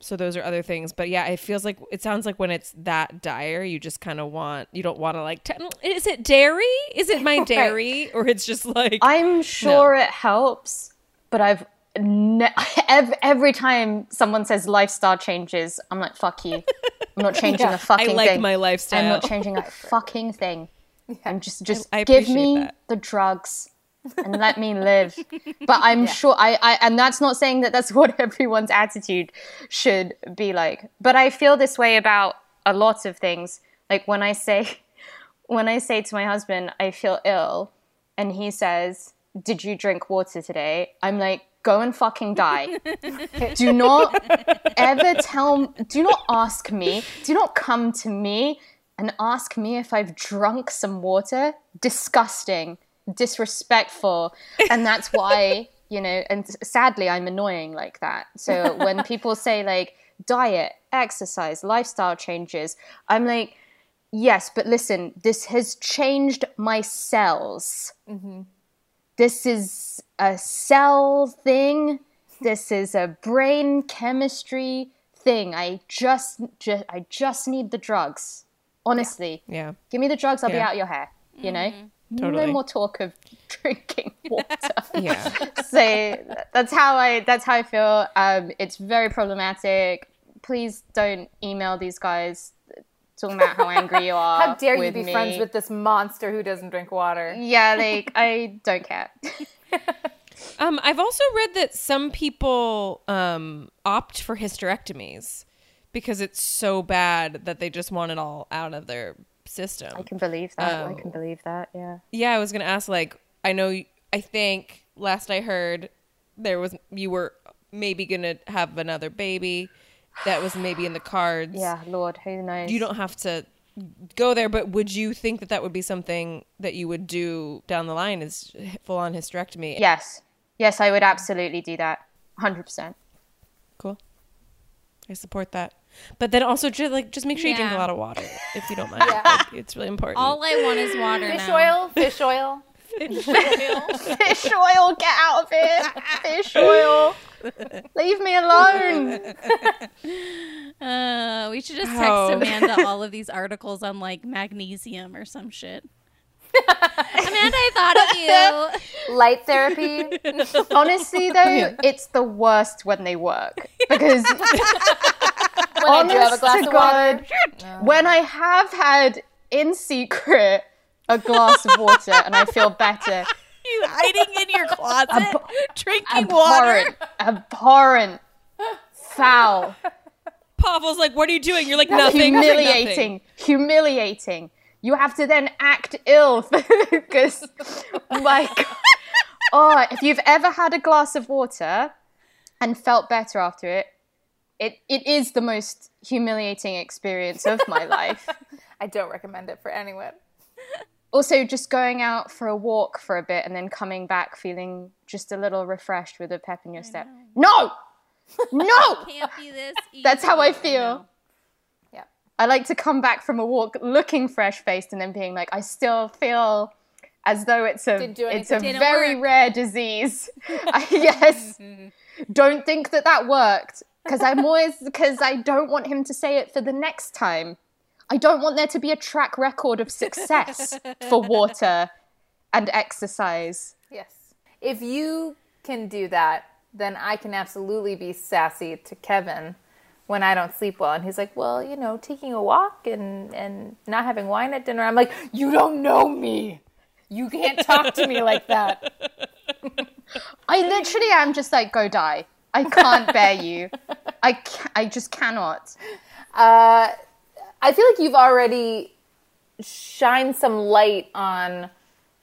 C: so those are other things, but yeah, it feels like it sounds like when it's that dire, you just kind of want you don't want to like. T- is it dairy? Is it my dairy, or it's just like
E: I'm sure it helps, but I've ne- every, every time someone says lifestyle changes, I'm like, fuck you. I'm not changing a fucking thing.
C: I like
E: thing.
C: my lifestyle.
E: I'm not changing a fucking thing. I'm just just
C: I
E: give me
C: that.
E: the drugs and let me live. But I'm sure I, I, and that's not saying that that's what everyone's attitude should be like. But I feel this way about a lot of things. Like when I say, when I say to my husband, I feel ill, and he says, Did you drink water today? I'm like, Go and fucking die. do not ever tell, do not ask me, do not come to me and ask me if I've drunk some water. Disgusting, disrespectful. And that's why, you know, and sadly, I'm annoying like that. So when people say, like, diet, exercise, lifestyle changes, I'm like, yes, but listen, this has changed my cells. Mm-hmm. This is a cell thing. This is a brain chemistry thing. I just, just I just need the drugs. Honestly,
C: Yeah.
E: give me the drugs. I'll be
C: Yeah.
E: out your hair. You know,
C: Totally.
E: no more talk of drinking water.
C: Yeah.
E: so that's how I that's how I feel. Um, it's very problematic. Please don't email these guys talking about how angry you are.
F: How dare you be
E: me.
F: friends with this monster who doesn't drink water?
E: Yeah, like I don't care.
C: Um, I've also read that some people um, opt for hysterectomies because it's so bad that they just want it all out of their system.
E: I can believe that. I
C: Oh.
E: can um, believe that. Yeah.
C: Yeah, I was gonna ask. Like, I know. I think last I heard, there was you were maybe gonna have another baby. That was maybe in the cards.
E: Yeah, Lord, who knows?
C: You don't have to go there, but would you think that that would be something that you would do down the line? Is full on hysterectomy?
E: Yes, yes, I would absolutely do that. Hundred percent.
C: Cool. I support that. But then also just like just make sure you drink a
A: Yeah.
C: lot of water if you don't mind. Like, it's really important.
A: All I want is water
F: Fish
A: now.
F: oil, fish oil.
E: Fish oil, get out of here! Fish oil, leave me alone.
B: Uh, we should just text
C: Oh.
B: Amanda all of these articles on like magnesium or some shit. Amanda, I thought of you.
F: Light therapy.
E: Honestly, though, it's the worst when they work because
F: When I do have a
E: honest
F: glass
E: to
F: of water.
E: When I have had in secret a glass of water and I feel better,
B: You hiding in your closet, drinking water.
E: abhorrent, abhorrent, foul,
C: Pavel's like, "What are you doing?" You're like, "Nothing."
E: humiliating, humiliating. You have to then act ill because, my God. Oh, if you've ever had a glass of water and felt better after it, it, it is the most humiliating experience of my life.
F: I don't recommend it for anyone.
E: also just going out for a walk for a bit and then coming back feeling just a little refreshed with a pep in your step. No, no,
B: Can't be this.
E: that's how I
B: easy.
E: feel. I like to come back from a walk looking fresh faced and then being like, I still feel as though it's a it's a.
B: Didn't
E: very
B: work.
E: rare disease. I, yes, mm-hmm. don't think that that worked because I'm always because I don't want him to say it for the next time. I don't want there to be a track record of success for water and exercise.
F: Yes. If you can do that, then I can absolutely be sassy to Kevin when I don't sleep well. And he's like, well, you know, taking a walk and, and not having wine at dinner. I'm like, you don't know me. You can't talk to me like that.
E: I literally am just like, go die. I can't bear you. I, ca- I just cannot.
F: Uh, I feel like you've already shined some light on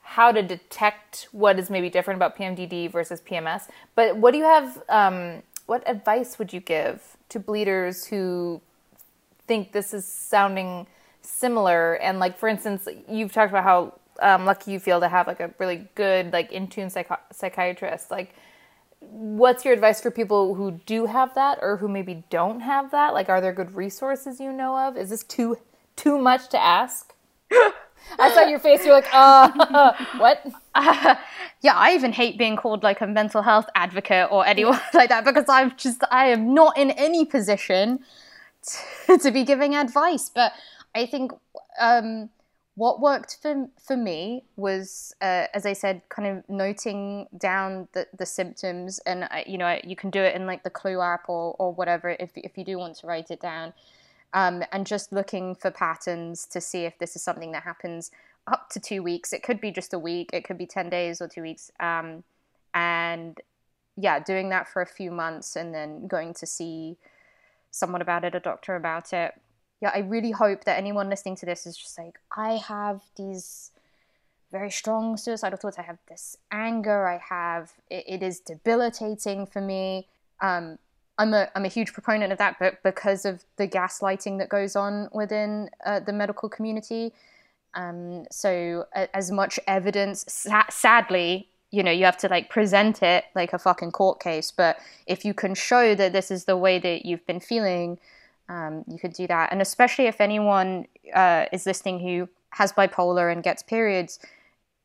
F: how to detect what is maybe different about PMDD versus PMS. But what do you have? Um, what advice would you give to bleeders who think this is sounding similar? And like, for instance, you've talked about how um, lucky you feel to have like a really good, like in tune psychi- psychiatrist. Like, what's your advice for people who do have that or who maybe don't have that like are there good resources you know of is this too too much to ask i saw your face you're like uh what
E: Yeah, I even hate being called like a mental health advocate or anyone like that because I'm just, I am not in any position to, to be giving advice. But I think um, what worked for, for me was, uh, as I said, kind of noting down the, the symptoms. And, I, you know, you can do it in like the Clue app or, or whatever if, if you do want to write it down. Um, and just looking for patterns to see if this is something that happens up to two weeks. It could be just a week. It could be ten days or two weeks. Um, and yeah, doing that for a few months and then going to see someone about it, a doctor about it. Yeah, I really hope that anyone listening to this is just like, I have these very strong suicidal thoughts. I have this anger. I have it, it is debilitating for me. Um, I'm a I'm a huge proponent of that, but because of the gaslighting that goes on within uh, the medical community, um, so as much evidence, sa- sadly, you know, you have to like present it like a fucking court case. But if you can show that this is the way that you've been feeling, um, you could do that. And especially if anyone uh, is listening who has bipolar and gets periods,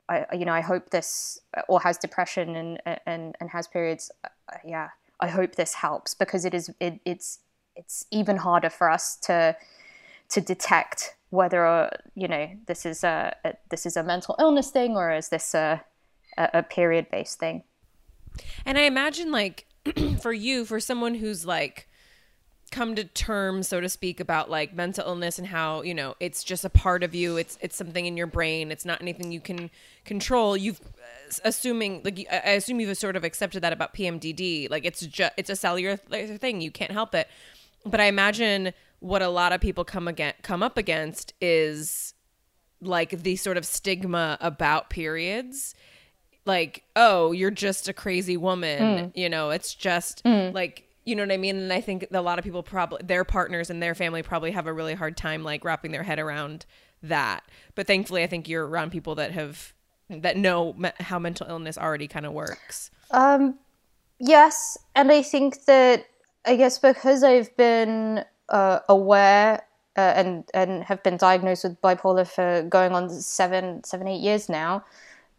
E: I, you know, I hope this or has depression and and and has periods. Uh, yeah, I hope this helps because it is it, it's it's even harder for us to to detect whether uh, you know this is a, a this is a mental illness thing or is this a a, a period based thing.
C: And I imagine like for you, for someone who's like come to terms so to speak about like mental illness and how you know it's just a part of you. It's it's something in your brain. It's not anything you can control. You've assuming like i assume you've sort of accepted that about pmdd like it's just it's a cellular thing. You can't help it. But i imagine what a lot of people come again come up against is like the sort of stigma about periods. Like oh you're just a crazy woman. Mm. You know it's just mm. like you know what i mean? And i think a lot of people probably their partners and their family probably have a really hard time like wrapping their head around that. But thankfully i think you're around people that have that know me- how mental illness already kind of works.
E: Um, yes, and I think that I guess because I've been uh, aware uh, and and have been diagnosed with bipolar for going on seven seven eight years now,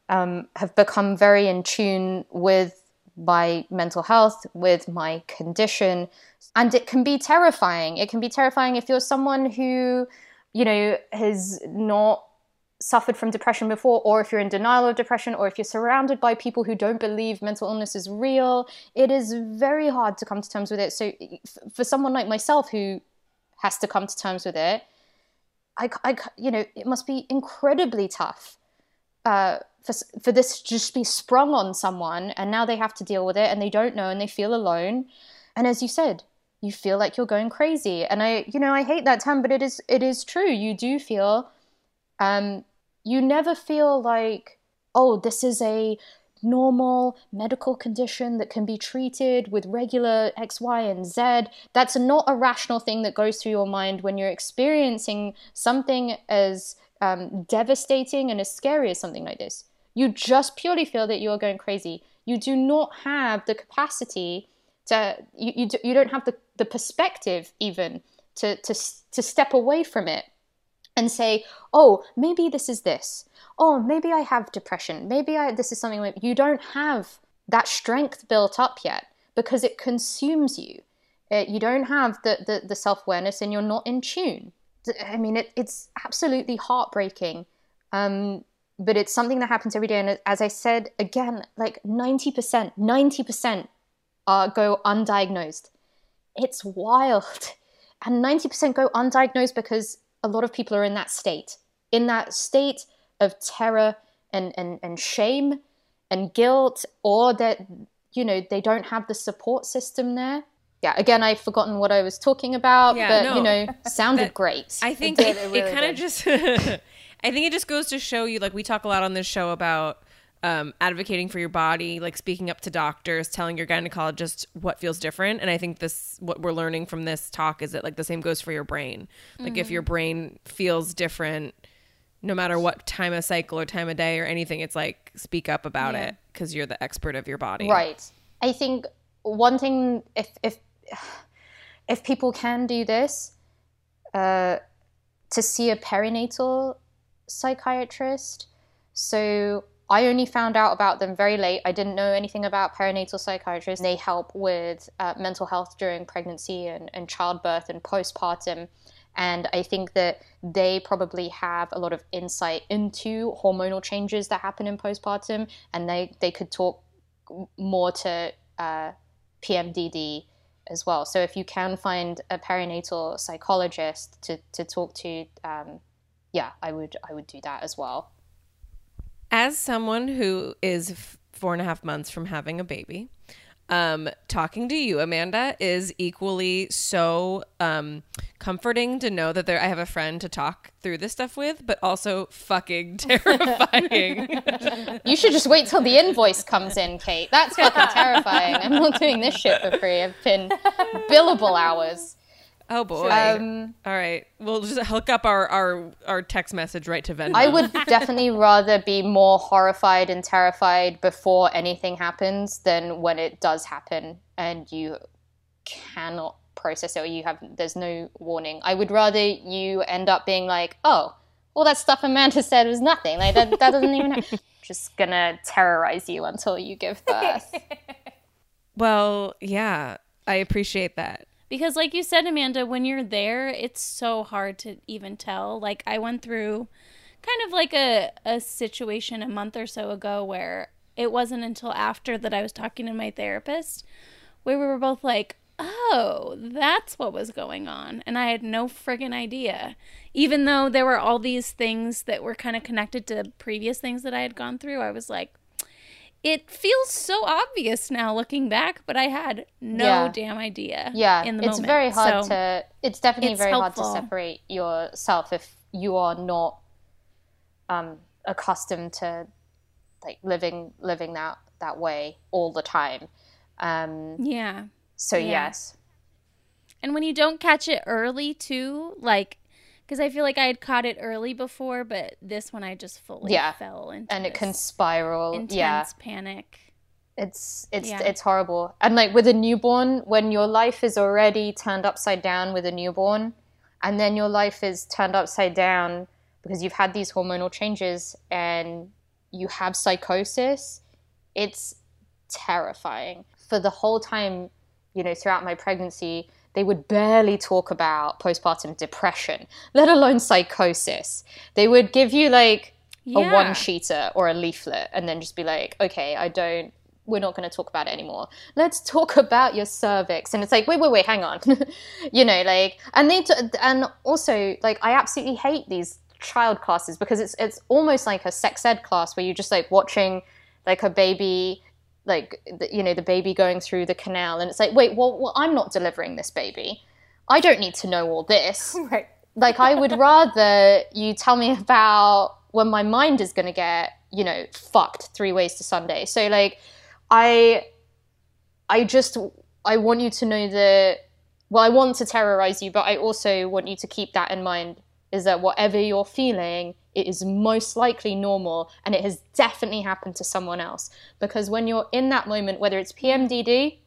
E: um, have become very in tune with my mental health, with my condition, and it can be terrifying. It can be terrifying if you're someone who, you know, has not suffered from depression before, or if you're in denial of depression, or if you're surrounded by people who don't believe mental illness is real, it is very hard to come to terms with it. So, for someone like myself who has to come to terms with it, I, I you know, it must be incredibly tough uh, for, for this to just be sprung on someone, and now they have to deal with it, and they don't know, and they feel alone. And as you said, you feel like you're going crazy, and I, you know, I hate that term, but it is, it is true. You do feel um, you never feel like, oh, this is a normal medical condition that can be treated with regular X, Y, and Z. That's not a rational thing that goes through your mind when you're experiencing something as um, devastating and as scary as something like this. You just purely feel that you are going crazy. You do not have the capacity to, you, you, do, you don't have the, the perspective even to, to, to step away from it and say, "Oh, maybe this is this. Oh, maybe I have depression. Maybe I this is something like you don't have that strength built up yet because it consumes you. Uh, you don't have the the, the self awareness, and you're not in tune. I mean, it, it's absolutely heartbreaking. Um, but it's something that happens every day, and as I said again, like ninety percent, ninety percent uh, go undiagnosed. It's wild. And 90% go undiagnosed because a lot of people are in that state, in that state of terror and, and, and shame and guilt, or that, you know, they don't have the support system there. Yeah, again, I've forgotten what I was talking about,
C: Yeah,
E: but,
C: no,
E: you know, sounded
C: that-
E: great.
C: I think
F: did,
C: it,
F: it really
C: kind of just. I think it just goes to show you, like we talk a lot on this show about um, advocating for your body, like speaking up to doctors, telling your gynecologist what feels different. And I think this, what we're learning from this talk, is that like the same goes for your brain. Like if your brain feels different, no matter what time of cycle or time of day or anything, it's like speak up about it because you're the expert of your body.
E: Right. I think one thing, if if if people can do this, uh, to see a perinatal psychiatrist. So I only found out about them very late. I didn't know anything about perinatal psychiatrists. They help with uh, mental health during pregnancy and, and childbirth and postpartum. And I think that they probably have a lot of insight into hormonal changes that happen in postpartum, and they, they could talk more to uh, PMDD as well. So if you can find a perinatal psychologist to, to talk to, um, yeah, I would I would do that as well.
C: as someone who is four and a half months from having a baby, um, talking to you, Amanda, is equally so um, comforting to know that there I have a friend to talk through this stuff with, but also fucking terrifying.
E: You should just wait till the invoice comes in, Kate. That's fucking terrifying. I'm not doing this shit for free. I've been billable hours.
C: Oh boy!
E: Um,
C: All right, we'll just hook up our our, our text message right to Venmo.
E: I would definitely rather be more horrified and terrified before anything happens than when it does happen and you cannot process it or you have there's no warning. I would rather you end up being like, oh, all that stuff Amanda said was nothing. Like that, that doesn't even. Ha-. Just gonna terrorize you until you give birth.
C: Well, yeah, I appreciate that.
B: Because, like you said, Amanda, when you're there, it's so hard to even tell. Like, I went through kind of like a, a situation a month or so ago where it wasn't until after that I was talking to my therapist where we were both like, oh, that's what was going on. And I had no friggin' idea. Even though there were all these things that were kind of connected to previous things that I had gone through, I was like, it feels so obvious now looking back, but I had no
E: Yeah.
B: damn idea.
E: Yeah,
B: in the
E: it's
B: moment.
E: very hard
B: So-
E: to. It's definitely
B: it's
E: very hard to separate yourself if you are not um, accustomed to like living living that that way all the time. Um,
B: Yeah.
E: so
B: Yeah.
E: yes,
B: And when you don't catch it early, too, like, because I feel like I had caught it early before, but this one I just fully
E: Yeah.
B: fell into
E: and it can spiral.
B: intense
E: Yeah,
B: panic.
E: it's it's
B: Yeah.
E: it's horrible. And like with a newborn, when your life is already turned upside down with a newborn, and then your life is turned upside down because you've had these hormonal changes and you have psychosis, it's terrifying. For the whole time, you know, throughout my pregnancy, they would barely talk about postpartum depression, let alone psychosis. They would give you like a one sheeter or a leaflet and then just be like, okay, I don't, we're not going to talk about it anymore. Let's talk about your cervix. And it's like, wait, wait, wait, hang on. you know, like, and they, t- and also, like, I absolutely hate these child classes because it's, it's almost like a sex ed class where you're just like watching like a baby, like, the, you know, the baby going through the canal. And it's like, wait, well, well, I'm not delivering this baby. I don't need to know all this
F: Right.
E: like I would rather you tell me about when my mind is going to get you know fucked three ways to Sunday. So like I I just I want you to know that well I want to terrorize you, but I also want you to keep that in mind is that whatever you're feeling it is most likely normal and it has definitely happened to someone else because when you're in that moment whether it's PMDD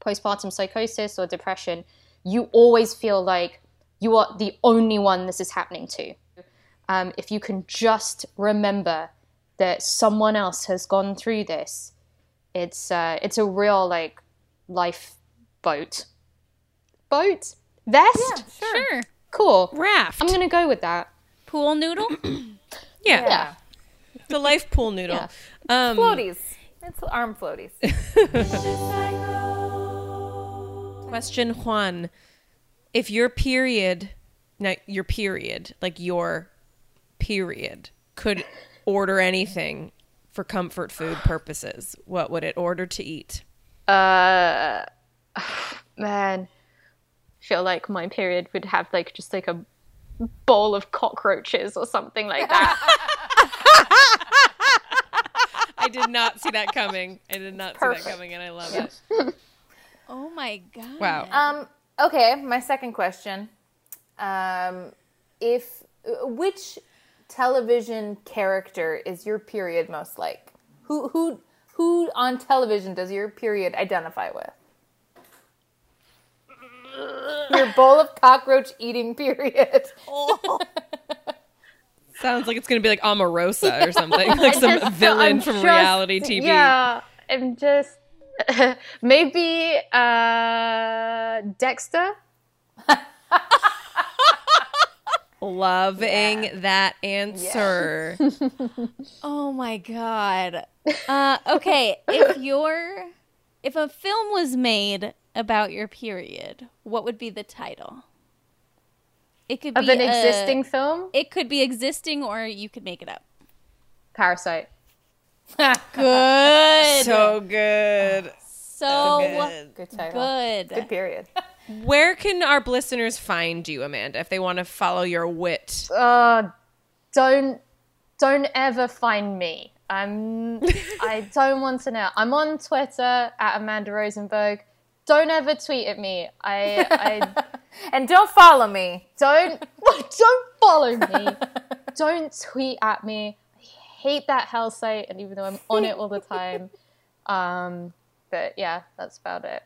E: postpartum psychosis or depression you always feel like you are the only one this is happening to. Um, if you can just remember that someone else has gone through this, it's uh, it's a real like life Boat boat vest.
B: Sure.
E: Cool.
C: Raft.
E: I'm gonna go with that.
B: Pool noodle?
C: yeah.
E: Yeah.
C: The life pool noodle.
E: Yeah.
C: Um,
F: Floaties. It's arm floaties.
C: Question Juan. If your period, now your period, like your period, could order anything for comfort food purposes, what would it order to eat?
E: Uh, man, feel like my period would have like just like a bowl of cockroaches or something like that.
C: I did not see that coming. I did not see that coming, and I love it.
B: oh my God.
C: Wow.
F: Um, okay, my second question. Um, if which television character is your period most like? Who who who on television does your period identify with? Your bowl of cockroach eating period.
C: Sounds like it's gonna be like Omarosa or something, like some
E: just-
C: villain
E: I'm
C: from
E: just-
C: reality TV.
E: Yeah, I'm just maybe uh, Dexter.
C: Loving that answer.
B: Oh my god. Uh, okay, if your if a film was made about your period, what would be the title? It could
E: Of
B: be
E: an
B: a-
E: existing film?
B: It could be existing, or you could make it up.
E: Parasite.
B: Good.
C: So good.
B: So
F: Good title.
B: good.
F: Good period.
C: Where can our listeners find you, Amanda, if they want to follow your wit?
E: Uh, don't don't ever find me. I'm I don't want to know. I'm on Twitter at Amanda Rosenberg. Don't ever tweet at me. I I
F: And don't follow me.
E: don't don't follow me. don't tweet at me. I hate that hell site, and even though I'm on it all the time, um, but yeah, that's about it.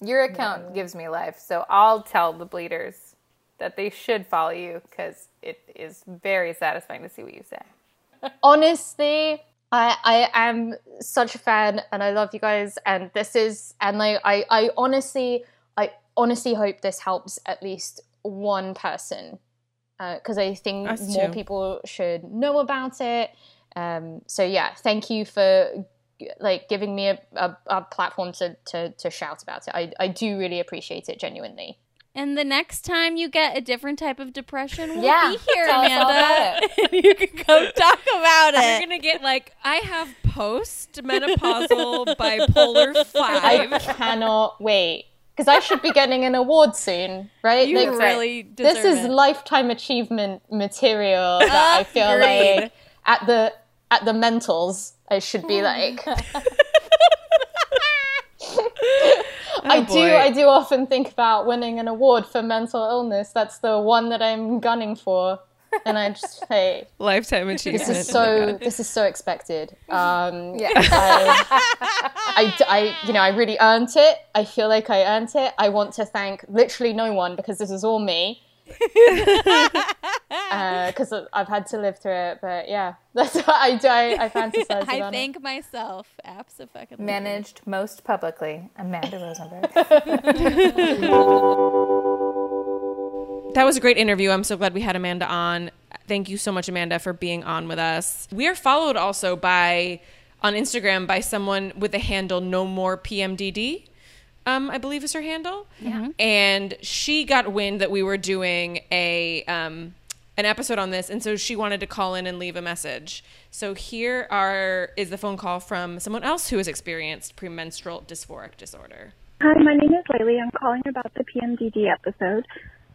F: Your account gives me life, so I'll tell the bleeders that they should follow you because it is very satisfying to see what you say.
E: honestly I, I am such a fan and I love you guys and this is and like I, I honestly I honestly hope this helps at least one person because I think
C: Us
E: more
C: too.
E: people should know about it. Um, so yeah thank you for like giving me a, a, a platform to, to, to shout about it. I, I do really appreciate it genuinely
B: And the next time you get a different type of depression, we'll
F: Yeah,
B: be here,
F: tell us all
B: Amanda.
F: about
B: and you can come talk about it.
C: You're
B: it.
C: gonna get like I have post-menopausal bipolar five.
E: I
C: five.
E: cannot wait because I should be getting an award soon right
B: You
E: Like,
B: really deserve
E: this is
B: it.
E: lifetime achievement material that I feel
B: Agreed.
E: like at the at the mentals I should be like. I do. I do often think about winning an award for mental illness. That's the one that I'm gunning for. And I just say
C: Lifetime achievement.
E: this is so this is so expected. Um
F: Yeah.
E: I, I, I, you know, I really earned it. I feel like I earned it. I want to thank literally no one because this is all me. Because I've had to live through it, but yeah, that's what I do. I, I fantasize
B: I
E: about it.
B: thank myself. Absolutely.
F: Managed most publicly, Amanda Rosenberg.
C: That was a great interview. I'm so glad we had Amanda on. Thank you so much, Amanda, for being on with us. We are followed also by on Instagram by someone with the handle No More PMDD. Um, I believe is her handle. Yeah. And she got wind that we were doing a um, an episode on this, and so she wanted to call in and leave a message. So here are is the phone call from someone else who has experienced premenstrual dysphoric disorder.
G: Hi, my name is Laylee. I'm calling about the PMDD episode.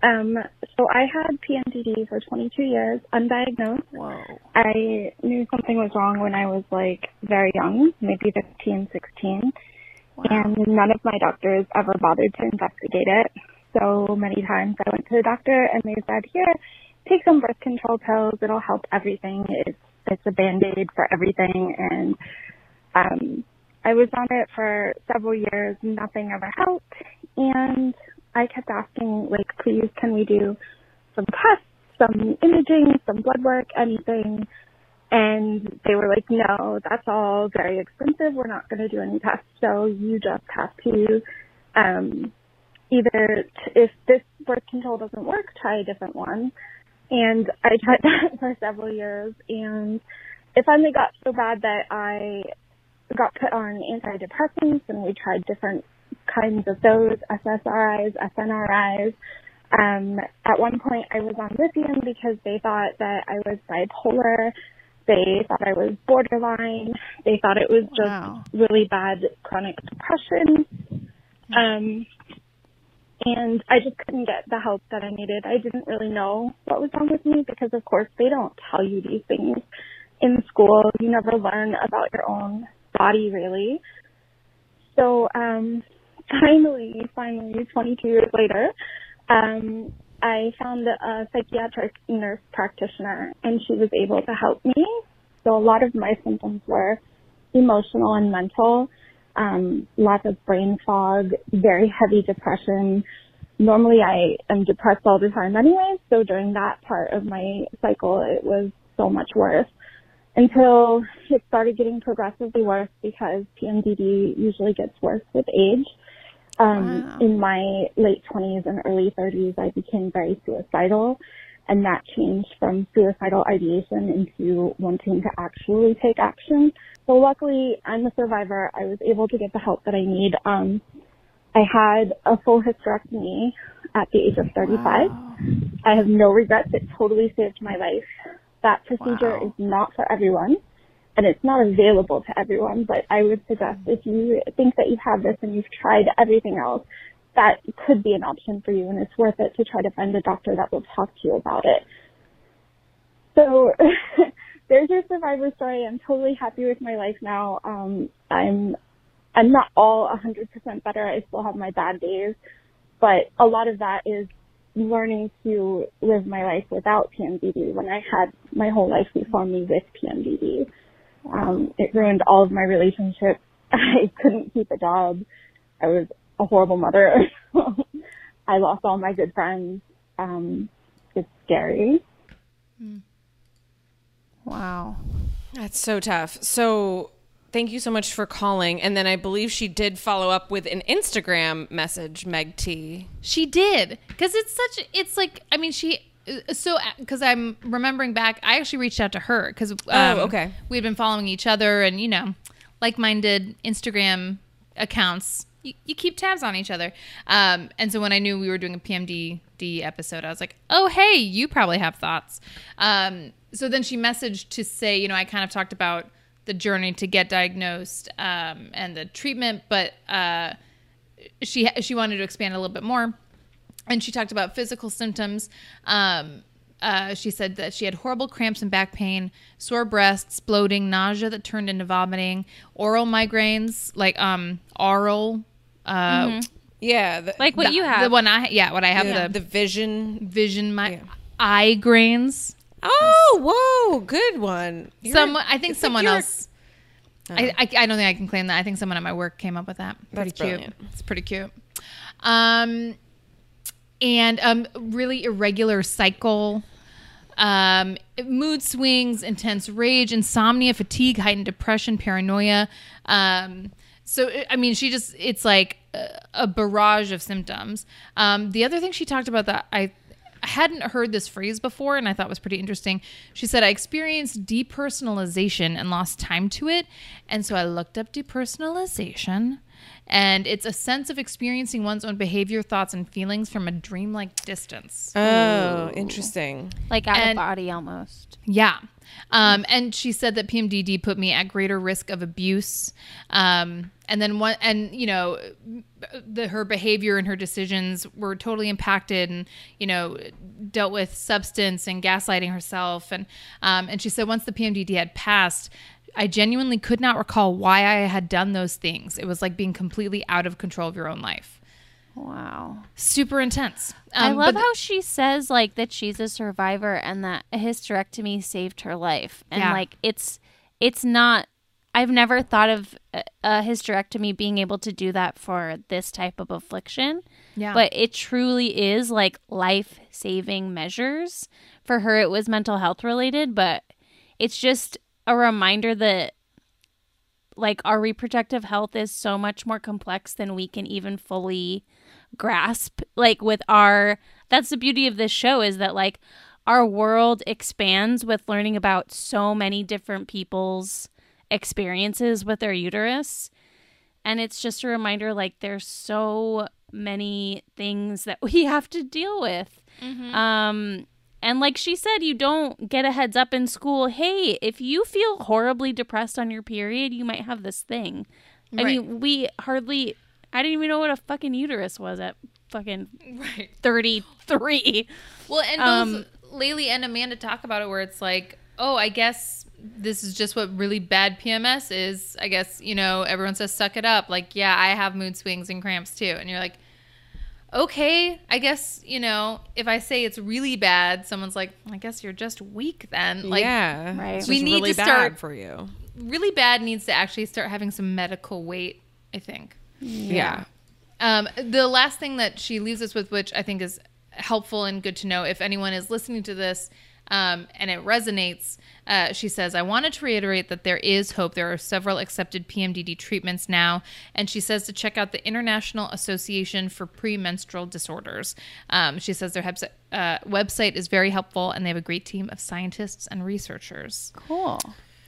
G: Um, so I had PMDD for 22 years, undiagnosed.
B: Whoa.
G: I knew something was wrong when I was like very young, maybe 15, 16. And none of my doctors ever bothered to investigate it. So many times I went to the doctor and they said, here, take some birth control pills. It'll help everything. It's, it's a band-aid for everything. And, um, I was on it for several years. Nothing ever helped. And I kept asking, like, please, can we do some tests, some imaging, some blood work, anything? And they were like, no, that's all very expensive. We're not going to do any tests. So you just have to, um, either, t- if this birth control doesn't work, try a different one. And I tried that for several years and it finally got so bad that I got put on antidepressants and we tried different kinds of those, SSRIs, SNRIs. Um, at one point I was on lithium because they thought that I was bipolar. They thought I was borderline. They thought it was just
B: Wow.
G: really bad chronic depression. Um, and I just couldn't get the help that I needed. I didn't really know what was wrong with me because, of course, they don't tell you these things in school. You never learn about your own body, really. So, um, finally, finally, 22 years later, um, I found a psychiatric nurse practitioner, and she was able to help me. So, a lot of my symptoms were emotional and mental um, lots of brain fog, very heavy depression. Normally I am depressed all the time anyway, so during that part of my cycle it was so much worse until it started getting progressively worse because PMDD usually gets worse with age. Um,
B: Wow.
G: In my late 20s and early 30s, I became very suicidal, and that changed from suicidal ideation into wanting to actually take action. So luckily, I'm a survivor. I was able to get the help that I need. Um, I had a full hysterectomy at the age of 35. I have no regrets. It totally saved my life. That procedure
B: Wow.
G: is not for everyone. and it's not available to everyone, but I would suggest if you think that you have this and you've tried everything else, that could be an option for you and it's worth it to try to find a doctor that will talk to you about it. So there's your survivor story. I'm totally happy with my life now. Um, I'm, I'm not all 100% better. I still have my bad days, but a lot of that is learning to live my life without PMDD when I had my whole life before me with PMDD. Um, it ruined all of my relationships. I couldn't keep a job. I was a horrible mother. I lost all my good friends. Um, it's scary.
B: Wow.
C: That's so tough. So thank you so much for calling. And then I believe she did follow up with an Instagram message, Meg T.
A: She did because it's such. It's like I mean she. uh, So because I'm remembering back, I actually reached out to her because um,
C: Oh, okay.
A: we had been following each other and you know, like-minded Instagram accounts. You, you keep tabs on each other. Um, and so when I knew we were doing a PMDD episode, I was like, oh hey, you probably have thoughts. Um, so then she messaged to say, you know, I kind of talked about the journey to get diagnosed um, and the treatment, but uh, she she wanted to expand a little bit more and she talked about physical symptoms um, uh, she said that she had horrible cramps and back pain sore breasts bloating nausea that turned into vomiting aura migraines like um oral uh
C: Yeah. The,
B: Like what
A: the,
B: you have.
A: the one i yeah what i have
C: the,
A: the,
C: the vision.
A: vision my eye grains
C: Oh, whoa. Good one. You're-
A: some i think
C: like
A: someone
C: you're-
A: else I, I, I don't think I can claim that. I think someone at my work came up with that. Pretty
C: That's
A: cute.
C: brilliant.
A: It's pretty cute. Um, and um, really irregular cycle, um, mood swings, intense rage, insomnia, fatigue, heightened depression, paranoia. Um, so I mean, she just it's like a, a barrage of symptoms. Um, the other thing she talked about that I I hadn't heard this phrase before and I thought was pretty interesting. She said, I experienced depersonalization and lost time to it. And so I looked up depersonalization. And it's a sense of experiencing one's own behavior, thoughts, and feelings from a dreamlike distance.
C: Oh, interesting.
B: like out
A: And-
B: of body almost.
A: Yeah. Um, and she said that PMDD put me at greater risk of abuse. Um, and then one, and you know, the, her behavior and her decisions were totally impacted and, you know, dealt with substance and gaslighting herself. And, um, and she said once the PMDD had passed, I genuinely could not recall why I had done those things. It was like being completely out of control of your own life.
B: Wow.
A: Super intense.
B: I
A: Um,
B: love
A: but-
B: how she says like that she's a survivor and that a hysterectomy saved her life. And
A: Yeah.
B: like it's it's not I've never thought of a, a hysterectomy being able to do that for this type of affliction.
A: Yeah.
B: But it truly is like life-saving measures. For her it was mental health related, but it's just a reminder that like our reproductive health is so much more complex than we can even fully grasp. Like with our that's the beauty of this show is that like our world expands with learning about so many different people's experiences with their uterus. And it's just a reminder like there's so many things that we have to deal with. Um and like she said you don't get a heads up in school hey if you feel horribly depressed on your period you might have this thing i mean we hardly i didn't even know what a fucking uterus was at fucking
A: right.
B: 33
A: Well, and
B: Um,
A: both Laylee and Amanda talk about it where it's like, oh, I guess this is just what really bad PMS is. I guess, you know, everyone says suck it up. Like, yeah, I have mood swings and cramps too. And you're like, okay, I guess, you know, if I say it's really bad, someone's like, I guess you're just weak then. Like,
C: yeah.
B: Right.
A: We need
C: really
A: to
C: bad
A: start-
C: for you.
A: really bad needs to actually start having some medical weight, I think.
C: Yeah.
A: Um, the last thing that she leaves us with, which I think is helpful and good to know, if anyone is listening to this um, and it resonates, uh, she says, I wanted to reiterate that there is hope. There are several accepted PMDD treatments now. And she says to check out the International Association for Premenstrual Disorders. Um, she says their hebs- uh, website is very helpful and they have a great team of scientists and researchers.
B: cool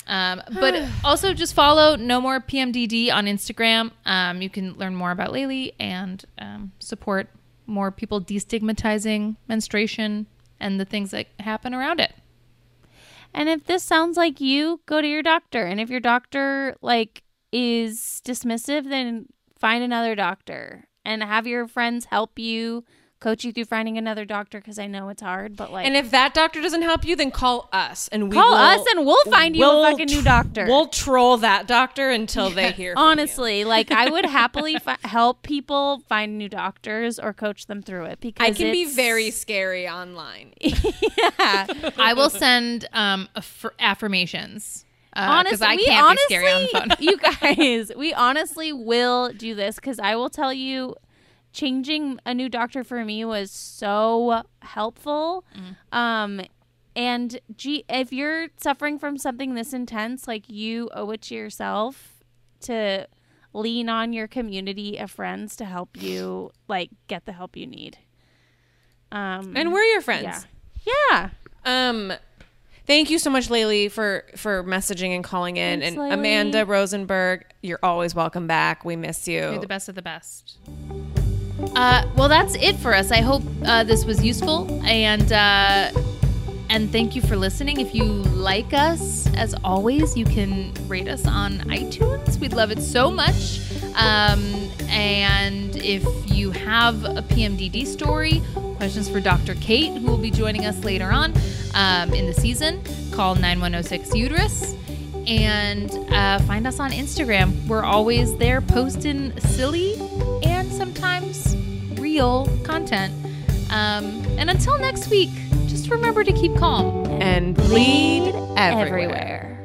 A: Um, but also just follow No More PMDD on Instagram. Um, you can learn more about Laylee and um, support more people destigmatizing menstruation and the things that happen around it.
B: And if this sounds like you, go to your doctor. And if your doctor like is dismissive, then find another doctor and have your friends help you coach you through finding another doctor because I know it's hard, but like
C: And if that doctor doesn't help you, then call us and we
B: Call
C: will,
B: us and we'll find you a
C: we'll
B: fucking new
C: tr-
B: doctor.
C: We'll troll that doctor until they hear. from you.
B: honestly, like I would happily fi- help people find new doctors or coach them through it because
C: I can be very scary online.
B: yeah.
A: I will send um aff- affirmations. because
B: honestly,
A: I
B: we
A: can't
B: honestly,
A: be scary on the phone.
B: you guys, we honestly will do this because I will tell you, changing a new doctor for me was so helpful.
A: Mm.
B: Um, and gee, if you're suffering from something this intense, like you owe it to yourself to lean on your community of friends to help you, like get the help you need. Um,
C: And we're your friends.
B: yeah, yeah.
C: Um, thank you so much, Laylee, for for messaging and calling in.
B: Thanks,
C: and
B: Laylee.
C: Amanda Rosenberg, you're always welcome back. We miss you.
A: You're the best of the best. Uh, well, that's it for us. I hope uh, this was useful, and uh, and thank you for listening. If you like us, as always, you can rate us on iTunes. We'd love it so much. Um, and if you have a PMDD story, questions for Dr. Kate, who will be joining us later on um, in the season, call 9106 Uterus and uh, find us on Instagram. We're always there posting silly and sometimes real content. Um, and until next week, just remember to keep calm.
C: and bleed everywhere.
B: everywhere.